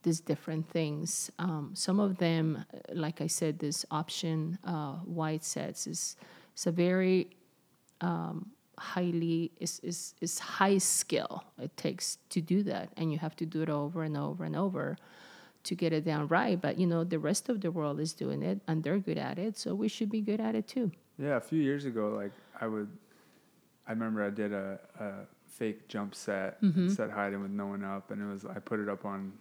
these different things. Um, some of them, like I said, this option uh, white sets is it's a very um, highly is, is is high skill it takes to do that, and you have to do it over and over and over to get it down right. But you know the rest of the world is doing it, and they're good at it, so we should be good at it too. Yeah, a few years ago, like I would, I remember I did a, a fake jump set, Mm-hmm. set hiding with no one up, and it was I put it up on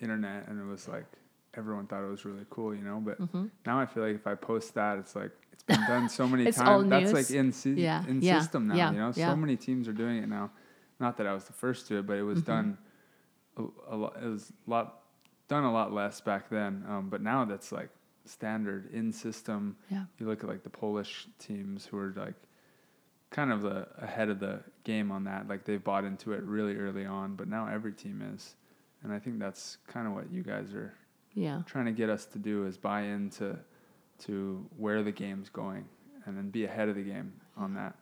internet, and it was like everyone thought it was really cool, you know. But now I feel like if I post that, it's like been done so many times. That's like in Yeah, in yeah, system now, yeah, you know. So many teams are doing it now. Not that I was the first to it, but it was Mm-hmm. done a, a lot. It was a lot done a lot less back then. Um, but now that's like standard in system Yeah. you look at like the Polish teams who are like kind of the ahead of the game on that. Like they've bought into it really early on, but now every team is. And I think that's kind of what you guys are Yeah. trying to get us to do is buy into to where the game's going and then be ahead of the game on that.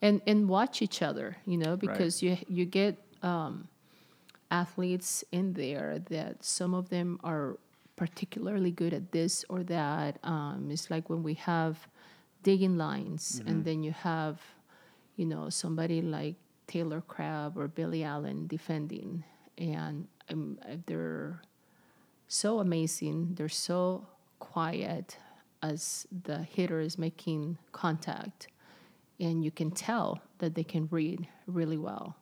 and and watch each other you know because you you get um, athletes in there that some of them are particularly good at this or that. Um, it's like when we have digging lines and then you have you know somebody like taylor crabb or billy allen defending. And um, they're so amazing. They're so quiet as the hitter is making contact and you can tell that they can read really well.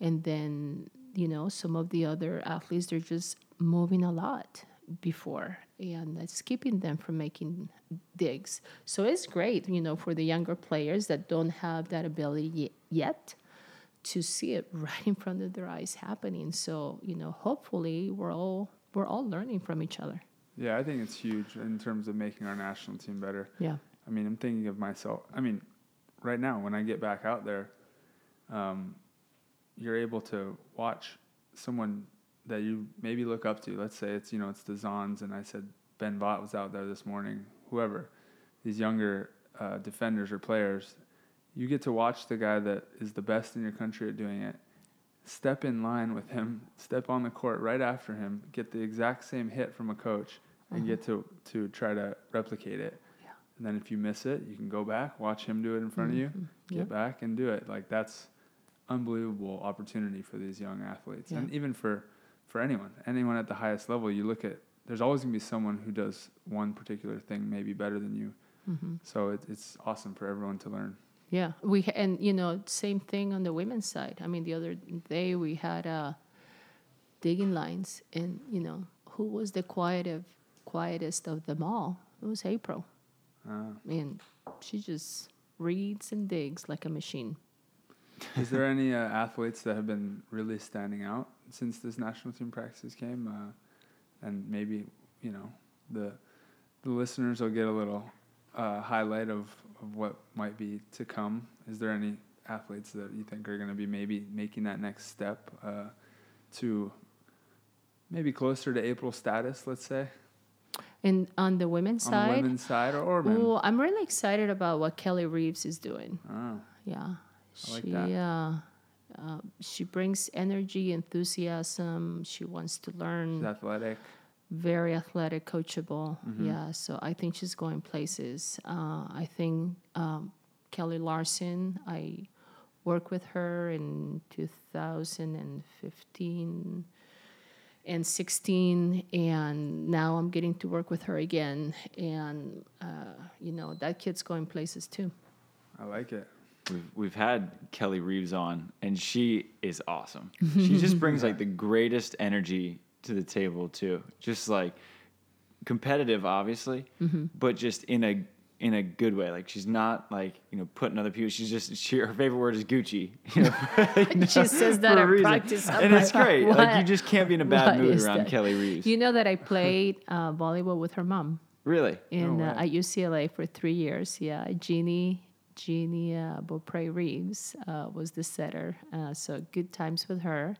And then, you know, some of the other athletes, they're just moving a lot before, and it's keeping them from making digs. So it's great, you know, for the younger players that don't have that ability yet to see it right in front of their eyes happening. So, you know, hopefully we're all we're all learning from each other. Yeah, I think it's huge in terms of making our national team better. Yeah. I mean, I'm thinking of myself. I mean, right now when I get back out there, um, you're able to watch someone that you maybe look up to. Let's say it's you know it's the Zons, and I said Ben Vaught was out there this morning. Whoever, these younger uh, defenders or players, you get to watch the guy that is the best in your country at doing it. Step in line with him, step on the court right after him, get the exact same hit from a coach, and get to to try to replicate it. Yeah. And then if you miss it, you can go back, watch him do it in front of you, get Yep. back and do it. Like that's unbelievable opportunity for these young athletes, and even for for anyone, anyone at the highest level. You look at there's always gonna be someone who does one particular thing maybe better than you. Mm-hmm. So it, it's awesome for everyone to learn. Yeah, we and you know same thing on the women's side. I mean, the other day we had uh, digging lines, and you know who was the quietest quietest of them all? It was April, Uh, and she just reads and digs like a machine. is there any uh, athletes that have been really standing out since this national team practices came? Uh, and maybe you know the the listeners will get a little uh, highlight of, of what might be to come. Is there any athletes that you think are going to be maybe making that next step uh, to maybe closer to April status? Let's say And on the women's side? on side, the women's side or, or men. Ooh, I'm really excited about what Kelly Reeves is doing. Oh, Yeah, I like she that. uh, uh, she brings energy, enthusiasm. She wants to learn. she's athletic. Very athletic, coachable. Mm-hmm. Yeah, so I think she's going places. Uh, I think um, Kelly Larson, I worked with her in 2015 and 16, and now I'm getting to work with her again. And, uh, you know, that kid's going places too. I like it. We've, we've had Kelly Reeves on, and she is awesome. She just brings like the greatest energy to the table too. Just like competitive, obviously, but just in a in a good way. Like she's not like you know putting other people. She's just she, her favorite word is Gucci. You know, She says that at practice. And it's like, great. Like you just can't be in a bad What mood around that?" Kelly Reeves. You know that I played uh, volleyball with her mom. really? in No uh, at UCLA for three years. Yeah, Jeannie Jeannie uh, Beauprey Reeves uh, was the setter, uh, so good times with her.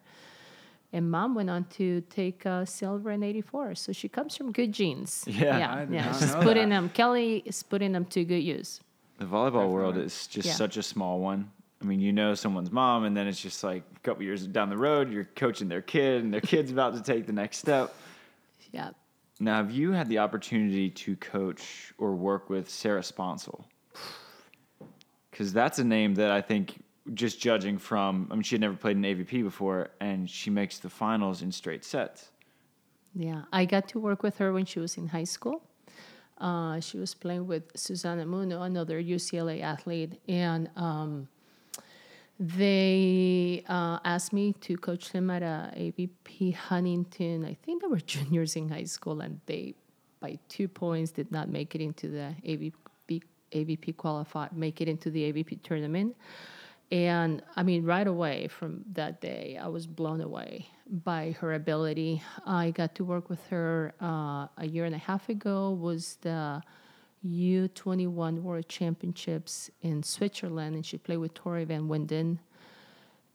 And mom went on to take uh, silver in '84, so she comes from good genes. Yeah. yeah, I yeah. She's know putting that. them. Kelly is putting them to good use. The volleyball world is just Yeah. such a small one. I mean, you know someone's mom, and then it's just like a couple years down the road, you're coaching their kid, and their kid's about to take the next step. Yeah. Now, have you had the opportunity to coach or work with Sarah Sponcil? Because that's a name that I think, just judging from, I mean, she had never played an AVP before, and she makes the finals in straight sets. Yeah, I got to work with her when she was in high school. Uh, she was playing with Susanna Muno, another UCLA athlete, and um, they uh, asked me to coach them at AVP Huntington. I think they were juniors in high school, and they, by two points, did not make it into the AVP AVP qualify, make it into the AVP tournament. And I mean, right away from that day, I was blown away by her ability. I got to work with her uh, a year and a half ago. Was the U21 World Championships in Switzerland, and she played with Torrey Van Winden.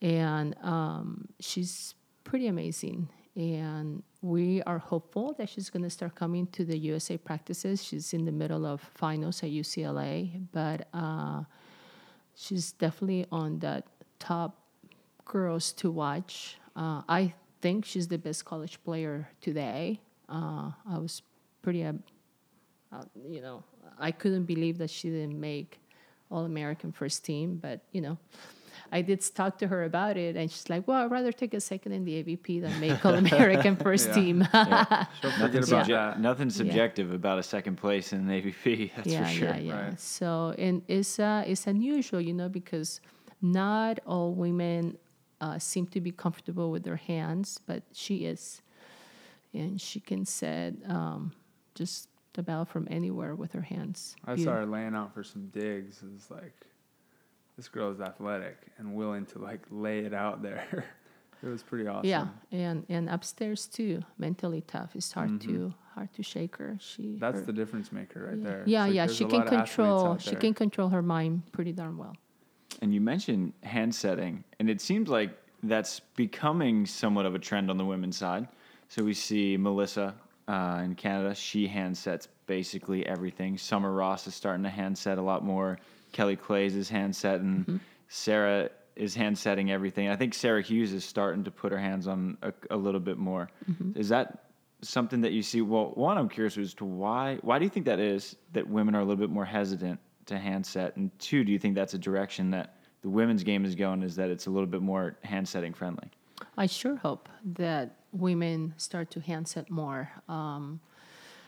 And um, she's pretty amazing. And we are hopeful that she's going to start coming to the USA practices. She's in the middle of finals at UCLA, but. Uh, she's definitely on that top girls to watch. Uh, I think she's the best college player today. Uh, I was pretty, uh, uh, you know, I couldn't believe that she didn't make All American first team, but you know. I did talk to her about it, and she's like, "Well, I'd rather take a second in the AVP than make All American first Yeah. team." She'll Nothing, about subje- nothing subjective about a second place in the AVP, that's yeah, for sure. Yeah, yeah, Right. So, and it's uh, it's unusual, you know, because not all women uh, seem to be comfortable with their hands, but she is, and she can set um, just about from anywhere with her hands. I Beaut- saw her laying out for some digs. It was like, this girl is athletic and willing to like lay it out there. it was pretty awesome. Yeah, and and upstairs too, mentally tough. It's hard to hard to shake her. She Mm-hmm. That's her- the difference maker right there. yeah, like yeah. She can lot of athletes control. She can control her mind pretty darn well. And you mentioned hand setting, and it seems like that's becoming somewhat of a trend on the women's side. So we see Melissa uh, in Canada; she hand sets basically everything. Summer Ross is starting to hand set a lot more. Kelly Claes is hand setting. Sarah is hand setting everything. I think Sarah Hughes is starting to put her hands on a, a little bit more. Is that something that you see? Well, one, I'm curious as to why. Why do you think that is that women are a little bit more hesitant to hand set? And two, do you think that's a direction that the women's game is going? Is that it's a little bit more hand setting friendly? I sure hope that women start to handset more. Um,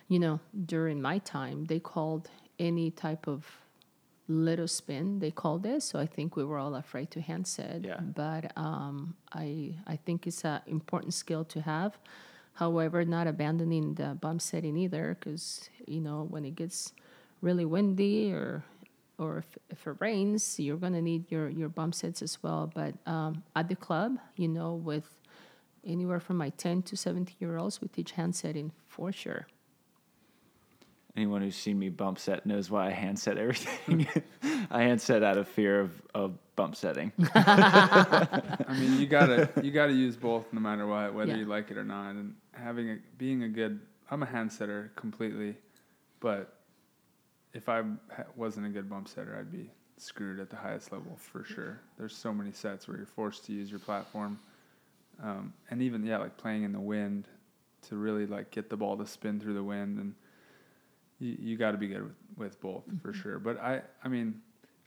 you know, during my time, they called any type of little spin they called it so i think we were all afraid to handset. Yeah. but um, I, I think it's an important skill to have. However not abandoning the bump setting either because you know when it gets really windy or or if, if it rains you're going to need your, your bump sets as well. But um, at the club you know with anywhere from my 10 to 17 year olds we teach hand setting for sure Anyone who's seen me bump set knows why I hand set everything. I hand set out of fear of, of bump setting. I mean, you gotta you gotta use both no matter what, whether Yeah. you like it or not. And having a being a good, I'm a hand setter completely, but if I wasn't a good bump setter, I'd be screwed at the highest level for sure. There's so many sets where you're forced to use your platform, um, and even yeah, like playing in the wind to really like get the ball to spin through the wind, and you you got to be good with with both for mm-hmm. sure. But I I mean,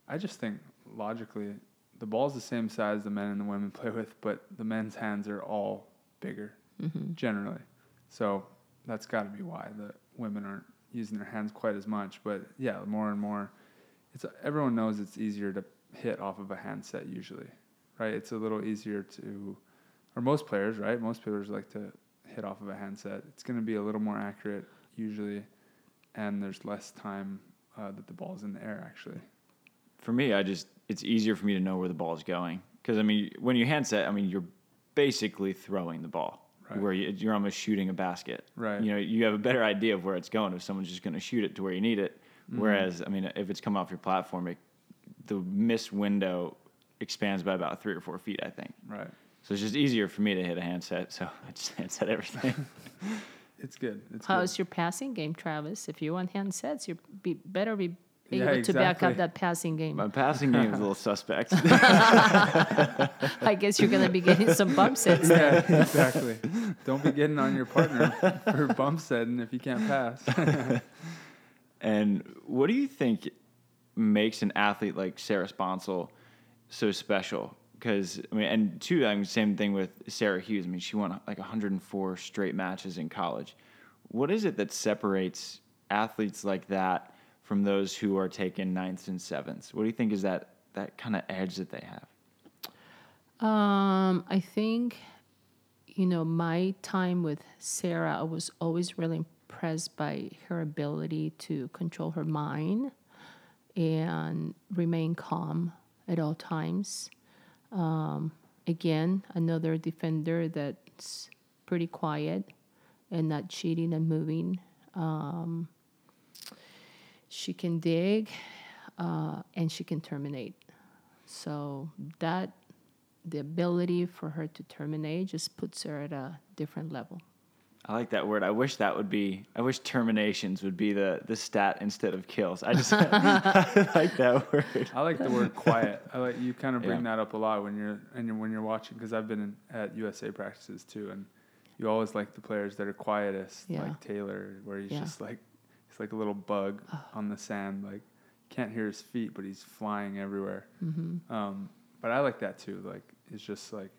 I just think logically the ball's the same size the men and the women play with, but the men's hands are all bigger mm-hmm. generally. So that's got to be why the women aren't using their hands quite as much. But yeah, more and more, it's everyone knows it's easier to hit off of a handset usually, right? It's a little easier to, or most players, right? Most players like to hit off of a handset. It's going to be a little more accurate usually, and there's less time uh, that the ball's in the air actually. For me, I just it's easier for me to know where the ball is going because I mean, when you handset, I mean you're basically throwing the ball. Right. Where you, you're almost shooting a basket, Right. You know, you have a better idea of where it's going if someone's just going to shoot it to where you need it. Mm-hmm. Whereas, I mean, if it's come off your platform, it, the miss window expands by about three or four feet, I think. Right. So it's just easier for me to hit a handset. So I just handset everything. It's good. It's How's good. your passing game, Travis? If you want handsets, you be better be Yeah, able to back up that passing game. My passing game is a little suspect. I guess you're gonna be getting some bump sets. then. Yeah, exactly. Don't be getting on your partner for bump setting if you can't pass. And what do you think makes an athlete like Sarah Sponcil so special? Because I mean, and two, I mean, same thing with Sarah Hughes. I mean, she won like 104 straight matches in college. What is it that separates athletes like that from those who are taking ninths and sevenths? What do you think is that that kind of edge that they have? Um, I think, you know, my time with Sarah, I was always really impressed by her ability to control her mind and remain calm at all times. Um, again, another defender that's pretty quiet and not cheating and moving. Um, she can dig uh, and she can terminate. So that the ability for her to terminate just puts her at a different level. I like that word. I wish that would be. I wish terminations would be the the stat instead of kills. I just I like that word. I like the word quiet. I like you kind of bring Yeah. that up a lot when you're and you're, when you're watching because I've been in, at USA practices too, and you always like the players that are quietest, Yeah. like Taylor, where he's Yeah. just like he's like a little bug on the sand, like can't hear his feet, but he's flying everywhere. Um, but I like that too. Like it's just like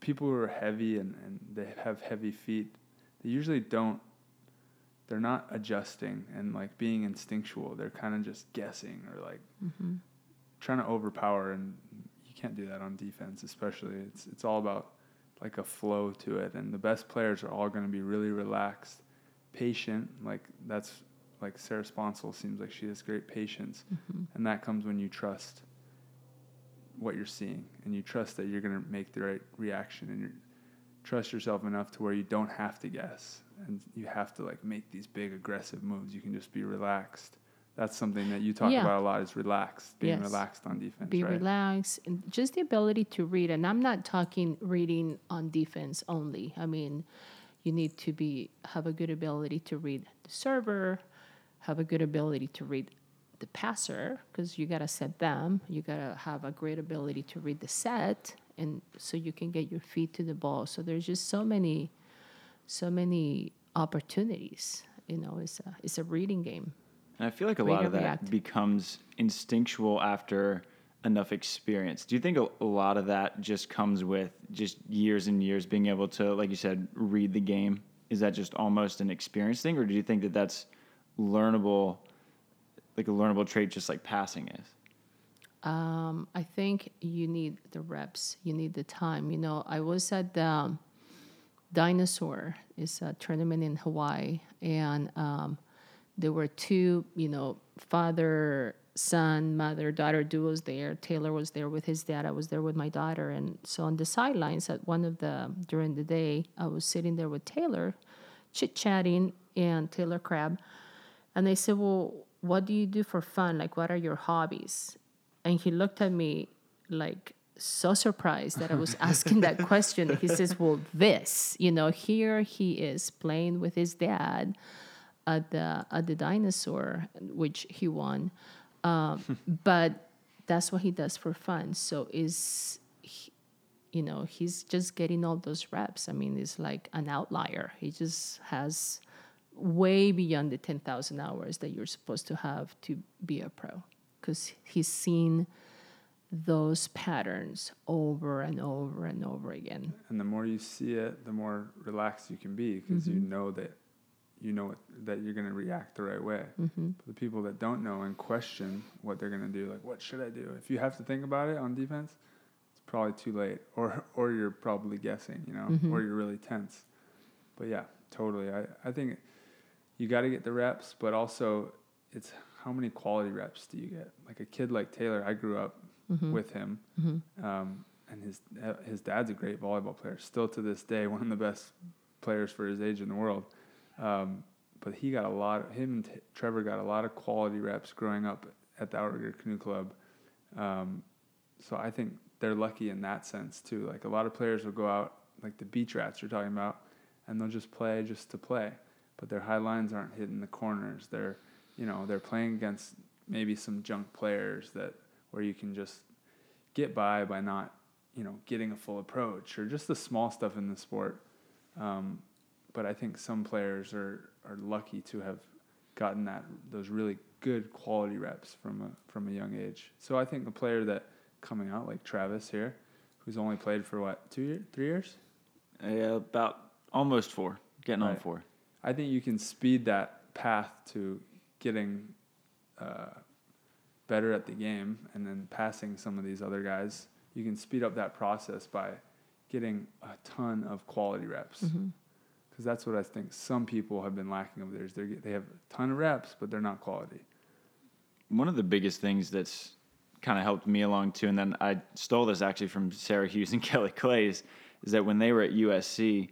people who are heavy and, and they have heavy feet, they usually don't. They're not adjusting and like being instinctual. They're kind of just guessing or like mm-hmm. trying to overpower, and you can't do that on defense, especially. It's it's all about like a flow to it, and the best players are all going to be really relaxed, patient. Like that's like Sarah Sponcil seems like she has great patience, mm-hmm. and that comes when you trust what you're seeing and you trust that you're going to make the right reaction and you trust yourself enough to where you don't have to guess and you have to like make these big aggressive moves you can just be relaxed that's something that you talk Yeah. about a lot is relaxed being Yes. relaxed on defense Be right relaxed and just the ability to read. And I'm not talking reading on defense only. I mean, you need to be have a good ability to read the server, have a good ability to read the passer because you gotta set them. You gotta have a great ability to read the set, and so you can get your feet to the ball. So there's just so many, so many opportunities. You know, it's a it's a reading game. And I feel like a Read lot of that react. becomes instinctual after enough experience. Do you think a, a lot of that just comes with just years and years being able to, like you said, read the game? Is that just almost an experience thing, or do you think that that's learnable like a learnable trait, just like passing is? Um, I think you need the reps. You need the time. You know, I was at the um, Dinosaur. It's a tournament in Hawaii, and um, there were two, you know, father, son, mother, daughter duos there. Taylor was there with his dad. I was there with my daughter, and so on the sidelines at one of the during the day, I was sitting there with Taylor, chit chatting, and Taylor Crabb, and they said, "Well, what do you do for fun? Like, what are your hobbies?" And he looked at me like so surprised that I was asking that question. He says, Well, this, you know, here he is playing with his dad at the at the dinosaur, which he won. Um, but that's what he does for fun. So is he, you know, he's just getting all those reps. I mean, it's like an outlier. He just has way beyond the 10,000 hours that you're supposed to have to be a pro because he's seen those patterns over and over and over again. And the more you see it, the more relaxed you can be because you know that you know it, that you're going to react the right way. Mm-hmm. But the people that don't know and question what they're going to do, like what should I do? If you have to think about it on defense, it's probably too late, or or you're probably guessing, you know, Mm-hmm. or you're really tense. But yeah, totally. I I think you got to get the reps, but also it's how many quality reps do you get? Like a kid like Taylor, I grew up Mm-hmm. with him, um, and his his dad's a great volleyball player, still to this day one of the best players for his age in the world. Um, but he got a lot. Of, Him and T- Trevor got a lot of quality reps growing up at the Outrigger Canoe Club. Um, so I think they're lucky in that sense too. Like a lot of players will go out, like the beach rats you're talking about, and they'll just play just to play, but their high lines aren't hitting the corners. They're, you know, they're playing against maybe some junk players that where you can just get by by not, you know, getting a full approach or just the small stuff in the sport. Um, but I think some players are are lucky to have gotten that those really good quality reps from a from a young age. So I think a player that coming out like Travis here, who's only played for what two years, three years, Uh, about almost four, getting on four. I think you can speed that path to getting uh, better at the game and then passing some of these other guys. You can speed up that process by getting a ton of quality reps. Because that's what I think some people have been lacking of theirs. They they have a ton of reps, but they're not quality. One of the biggest things that's kind of helped me along too, and then I stole this actually from Sarah Hughes and Kelly Claes, is that when they were at USC,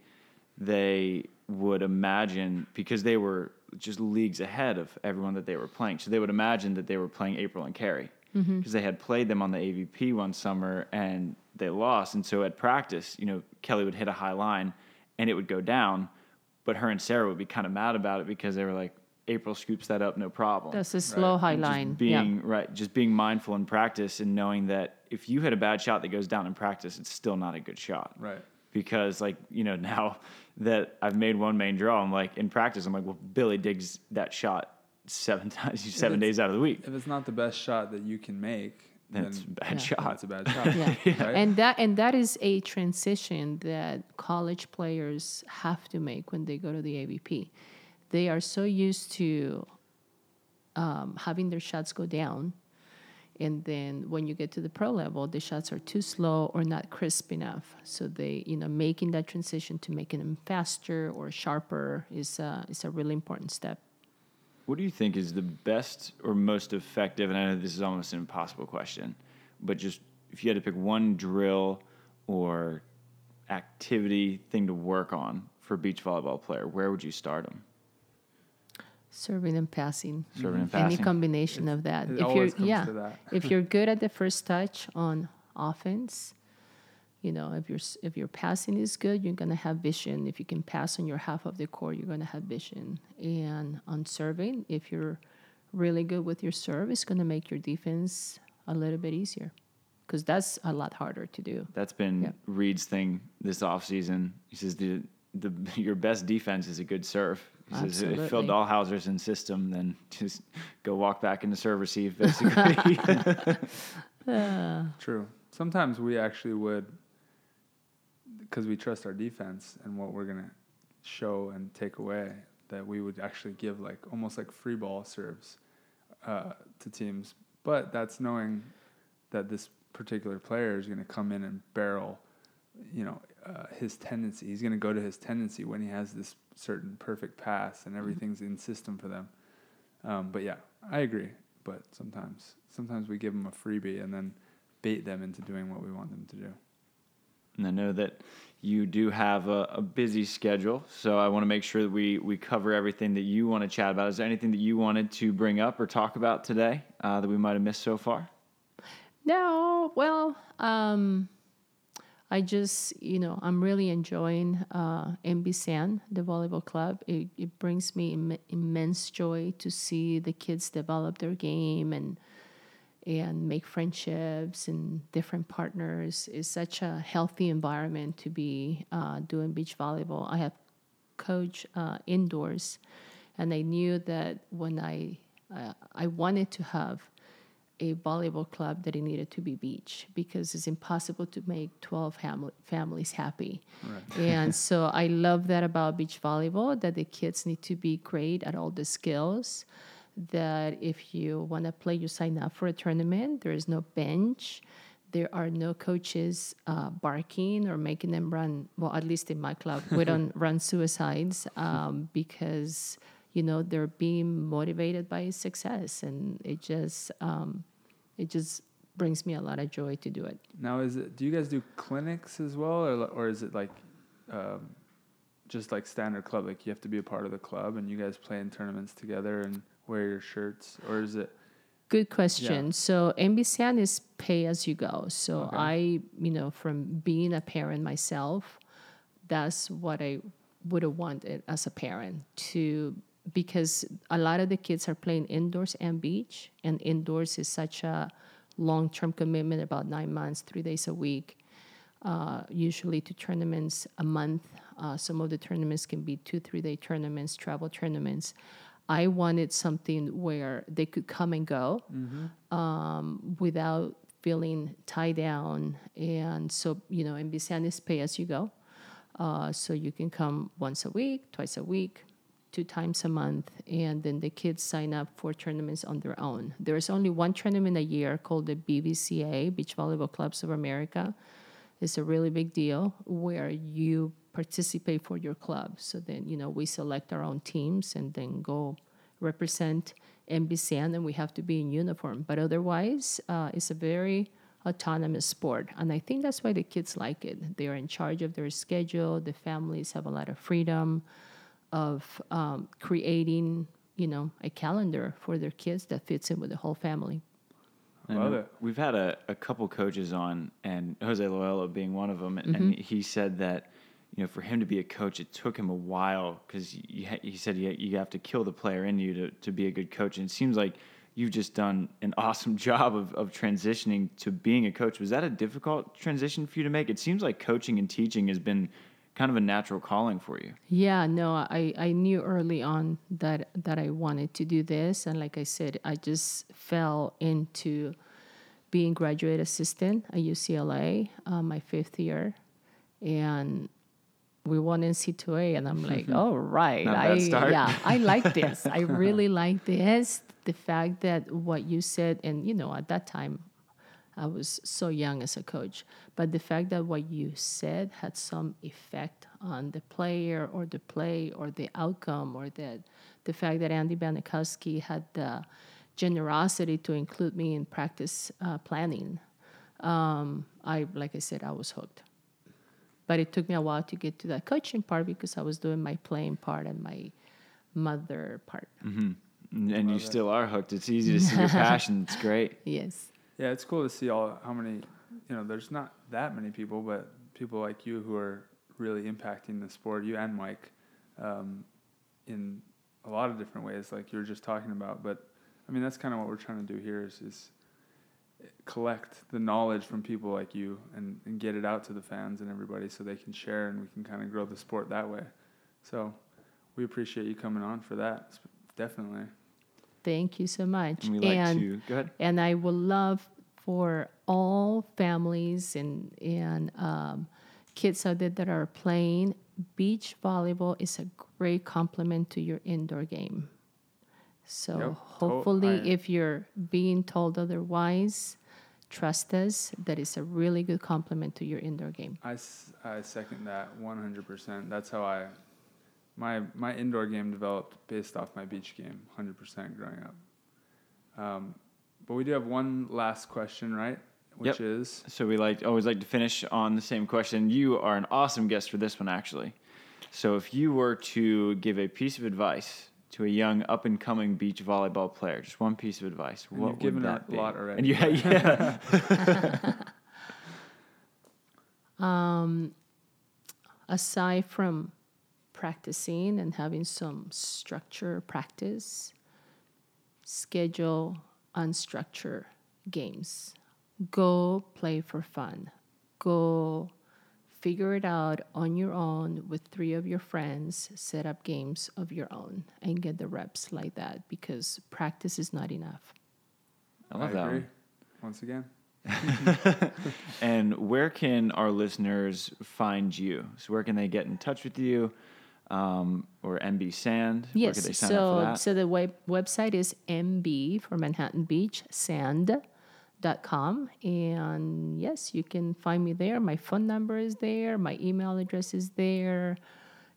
they would imagine because they were just leagues ahead of everyone that they were playing. So they would imagine that they were playing April and Kerri because mm-hmm. they had played them on the AVP one summer and they lost. And so at practice, you know, Kelly would hit a high line and it would go down, but her and Sarah would be kind of mad about it because they were like, April scoops that up, no problem. That's a slow high Just line. being right, just being mindful in practice and knowing that if you hit a bad shot that goes down in practice, it's still not a good shot. Right. Because like you know now that I've made one main draw, I'm like in practice, I'm like, well, Billy digs that shot seven times, seven days out of the week. If it's not the best shot that you can make, Then then it's a bad Yeah. shot. That's a bad shot. Yeah. Right? And that and that is a transition that college players have to make when they go to the AVP. They are so used to um, having their shots go down, and then when you get to the pro level, the shots are too slow or not crisp enough. So they, you know, making that transition to making them faster or sharper is a, is a really important step. What do you think is the best or most effective? And I know this is almost an impossible question, but just if you had to pick one drill or activity thing to work on for beach volleyball player, where would you start them? Serving and passing. Serving and Any passing. combination of that. It if you're yeah, to that. if you're good at the first touch on offense, you know, if your if your passing is good, you're gonna have vision. If you can pass on your half of the court, you're gonna have vision. And on serving, if you're really good with your serve, it's gonna make your defense a little bit easier, because that's a lot harder to do. That's been Yeah. Reid's thing this offseason. He says the the your best defense is a good serve. He says if Phil Absolutely. Dalhausser's in system, then just go walk back into serve receive basically. yeah. True. Sometimes we actually would, because we trust our defense and what we're gonna show and take away, that we would actually give like almost like free ball serves uh, to teams. But that's knowing that this particular player is going to come in and barrel, you know, uh, his tendency. He's going to go to his tendency when he has this certain perfect pass and everything's in system for them. Um, but yeah, I agree. But sometimes, sometimes we give them a freebie and then bait them into doing what we want them to do. And I know that you do have a, a busy schedule, so I want to make sure that we, we cover everything that you want to chat about. Is there anything that you wanted to bring up or talk about today uh, that we might have missed so far? No, well, um, I just, you know, I'm really enjoying uh, MB Sand, the volleyball club. It, it brings me Im- immense joy to see the kids develop their game and and make friendships and different partners. It's such a healthy environment to be uh, doing beach volleyball. I have coached uh, indoors, and I knew that when I uh, I wanted to have a volleyball club that it needed to be beach because it's impossible to make 12 fam- families happy. Right. and so I love that about beach volleyball that the kids need to be great at all the skills. That if you want to play, you sign up for a tournament. There is no bench. There are no coaches uh, barking or making them run. Well, at least in my club, we don't run suicides um, because you know they're being motivated by success, and it just um, it just brings me a lot of joy to do it. Now, is it? Do you guys do clinics as well, or or is it like um, just like standard club? Like you have to be a part of the club, and you guys play in tournaments together and wear your shirts, or is it? Good question. Yeah. So MB Sand is pay as you go. So okay. I, you know, from being a parent myself, that's what I would have wanted as a parent to because a lot of the kids are playing indoors and beach, and indoors is such a long term commitment about nine months, three days a week, uh, usually to tournaments a month. Uh, some of the tournaments can be two, three day tournaments, travel tournaments. I wanted something where they could come and go mm-hmm. um, without feeling tied down. And so, you know, MB Sand is pay as you go. Uh, so you can come once a week, twice a week, two times a month, and then the kids sign up for tournaments on their own. There's only one tournament a year called the BVCA, Beach Volleyball Clubs of America. It's a really big deal where you participate for your club. So then, you know, we select our own teams and then go represent MB Sand, and we have to be in uniform. But otherwise, uh, it's a very autonomous sport. And I think that's why the kids like it. They are in charge of their schedule, the families have a lot of freedom of um, creating, you know, a calendar for their kids that fits in with the whole family. I love it. We've had a, a couple coaches on, and Jose Loyola being one of them, and, mm-hmm. and he said that you know for him to be a coach, it took him a while because he said you, you have to kill the player in you to, to be a good coach, and it seems like you've just done an awesome job of, of transitioning to being a coach. Was that a difficult transition for you to make? It seems like coaching and teaching has been kind of a natural calling for you. Yeah, no, I, I knew early on that that I wanted to do this, and like I said, I just fell into being graduate assistant at UCLA, uh, my fifth year, and we won NC2A, and I'm like, oh right, I yeah, I like this. I really like this. The fact that what you said, and you know, at that time, I was so young as a coach. But the fact that what you said had some effect on the player or the play or the outcome, or that the fact that Andy Banachowski had the generosity to include me in practice uh, planning, um, I, like I said, I was hooked. But it took me a while to get to that coaching part because I was doing my playing part and my mother part. Mm-hmm. And you still are hooked. It's easy to see your passion. It's great. Yes. Yeah, it's cool to see all how many. You know, there's not that many people, but people like you who are really impacting the sport. You and Mike, um, in a lot of different ways, like you were just talking about. But I mean, that's kind of what we're trying to do here is, is collect the knowledge from people like you and, and get it out to the fans and everybody so they can share and we can kind of grow the sport that way. So we appreciate you coming on for that. Definitely. Thank you so much. And we like and, to go ahead. And I would love for all families and and um, kids out there that are playing beach volleyball is a great complement to your indoor game So Yep, hopefully, I- if you're being told otherwise, trust us. That is a really good complement to your indoor game. I, I second that 100%. That's how I my my indoor game developed based off my beach game 100% growing up. Um, but we do have one last question, right? Which Yep. is So we like always like to finish on the same question. You are an awesome guest for this one, actually. So if you were to give a piece of advice to a young up and coming beach volleyball player, just one piece of advice, And what you've would given that a be? lot already. And you, yeah, um, aside from practicing and having some structure practice, schedule unstructured games. Go play for fun. Go figure it out on your own with three of your friends, set up games of your own and get the reps like that because practice is not enough. I love that agree. one. Once again, And where can our listeners find you? So where can they get in touch with you? Um, or MB Sand? Yes. could they sign up for So, so the web, website is MB for Manhattan Beach Sand.com. And yes, you can find me there. My phone number is there. My email address is there.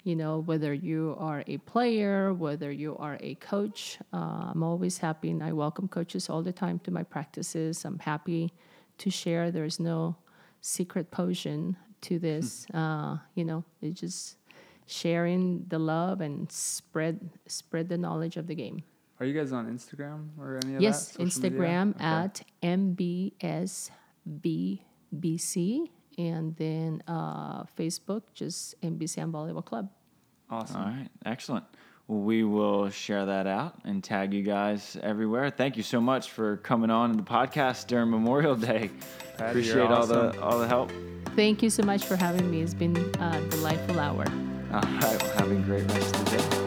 You know, whether you are a player, whether you are a coach, uh, I'm always happy and I welcome coaches all the time to my practices. I'm happy to share. There's no secret potion to this. uh, you know, it just sharing the love and spread spread the knowledge of the game. are you guys on Instagram or any of yes, that? social media? Instagram Okay. at mbsbbc, and then uh, Facebook just MB Sand Volleyball Club. Awesome. All right, excellent. Well, we will share that out and tag you guys everywhere. Thank you so much for coming on the podcast during Memorial Day. Patty, Appreciate you're all the all the help. Thank you so much for having me. It's been a delightful hour. All right, well, have a great rest of the day.